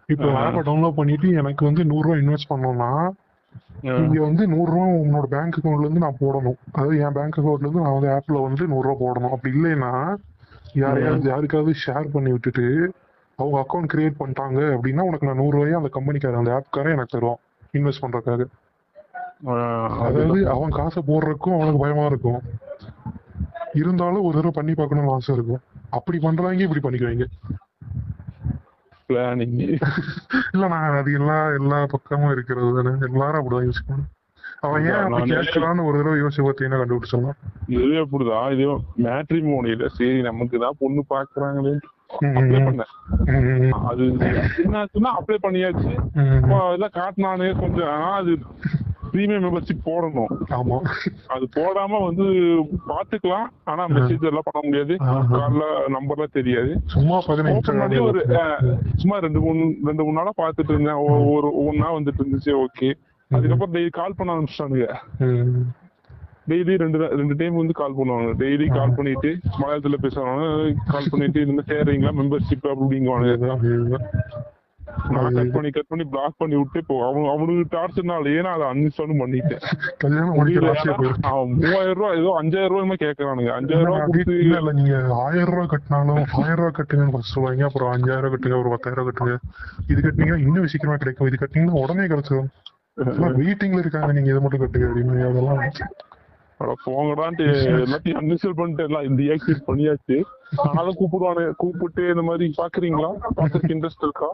இப்போ ஆ. ஆப்பை டவுன்லோட் பண்ணிட்டு எனக்கு வந்து நூறு ரூபாய் இன்வெஸ்ட் பண்ணோம்னா நீங்க வந்து நூறு ரூபா உன்னோட பேங்க் அக்கௌண்ட்ல இருந்து நான் போடணும். அதாவது என் பேங்க் அக்கௌண்ட்ல இருந்து நான் வந்து ஆப்ல வந்து நூறு ரூபா போடணும். அப்படி இல்லைன்னா யாரையாவது யாருக்காவது ஷேர் பண்ணி விட்டுட்டு அவங்க அக்கௌண்ட் கிரியேட் பண்ணிட்டாங்க அப்படின்னா உனக்கு நான் நூறு ரூபாய் அந்த கம்பெனிக்காரன் அந்த ஆப்காரன் எனக்கு தருவான் இன்வெஸ்ட் பண்றதுக்காக. அதாவது அவன் காசை போடுறதுக்கும் அவனுக்கு பயமா இருக்கும். இருந்தாலும் ஒரு தடவை பண்ணி பார்க்கணும்னு ஆசை இருக்கும். அப்படி பண்றவங்க இப்படி பண்ணிக்குவாங்க. பிளானிங் இல்ல நான் அது எல்லா எல்லா பக்கமும் இருக்கிறது தானே. எல்லாரும் அப்படிதான் யோசிக்கணும். அவன் ஏன் கேட்கறான்னு ஒரு தடவை யோசிச்சு பார்த்தீங்கன்னா கண்டுபிடிச்சிடலாம் இதுவே அப்படிதான். இது மேட்ரிமோனியில சரி நமக்கு தான் பொண்ணு பாக்குறாங்களே. அப்ளை பண்ணேன் அது என்னாச்சுன்னா அப்ளை பண்ணியாச்சு. ம், அப்போ அதெல்லாம் காட்டினானே கொஞ்சம் அது ப்ரீமியம் மெம்பர்ஷிப் போடணும். ஆமா. அது போடாம வந்து பாத்துக்கலாம். ஆனா மெசேஜ் எல்லாம் பண்ண முடியாது. ஆஹா. கார்ல நம்பர்லாம் தெரியாது. சும்மா பண்ணி ஒரு சும்மா ரெண்டு மூணு ரெண்டு மூணு நாளா பாத்துட்டு இருந்தேன். ஒரு ஒன்னா வந்துட்டு இருந்துச்சு. ஓகே. அதுக்கப்புறம் டெய்லி கால் பண்ண ஆரம்பிச்சிட்டானுங்க. டெய்லி ரெண்டு ரெண்டு டைம் வந்து கால் பண்ணுவாங்க டெய்லி கால் பண்ணிட்டு மலையாளத்துல பேசுவாங்க கால் பண்ணிட்டு இந்த சேர்றீங்களா மெம்பர்ஷிப் அப்படிங்குவாங்க கட் பண்ணி கட் பண்ணி பிளாக் பண்ணி விட்டு இப்போ அவன் அவனுக்கு டார்ச்சர்னாலேயே நான் அதை அன்இன்ஸ்டாலும் பண்ணிட்டேன். அவன் மூவாயிரம் ரூபாய் ஏதோ அஞ்சாயிரம் ரூபாய் கேக்குறானுங்க. அஞ்சாயிரம் ரூபாய் கொடுத்து இல்ல இல்ல நீங்க ஆயிரம் ரூபாய் கட்டினாலும் ஆயிரம் ரூபாய் கட்டுங்கன்னு first சொல்லுவாங்க. அப்புறம் அஞ்சாயிரம் கட்டுங்க ஒரு பத்தாயிரம் கட்டுங்க. இது கட்டினீங்கன்னா இன்னும் சீக்கிரமா கிடைக்கும். இது கட்டினீங்கன்னா உடனே கிடைச்சிடும் வெயிட்டிங்ல [laughs] இருக்காங்க. நீங்க இதை மட்டும் கட்டுங்க அப்படின்னு அதெல்லாம் அட போங்கடான்ட்டு. [laughs] எல்லாத்தையும் அன்இன்ஸ்டால் பண்ணிட்டு எல்லாம் டீஆக்டிவேட் பண்ணியாச்சு. ஆனாலும் கூப்பிடுவானு கூப்பிட்டு இந்த மாதிரி பாக்குறீங்களா? பாக்குறதுக்கு இன்ட்ரெஸ்ட் இருக்கா?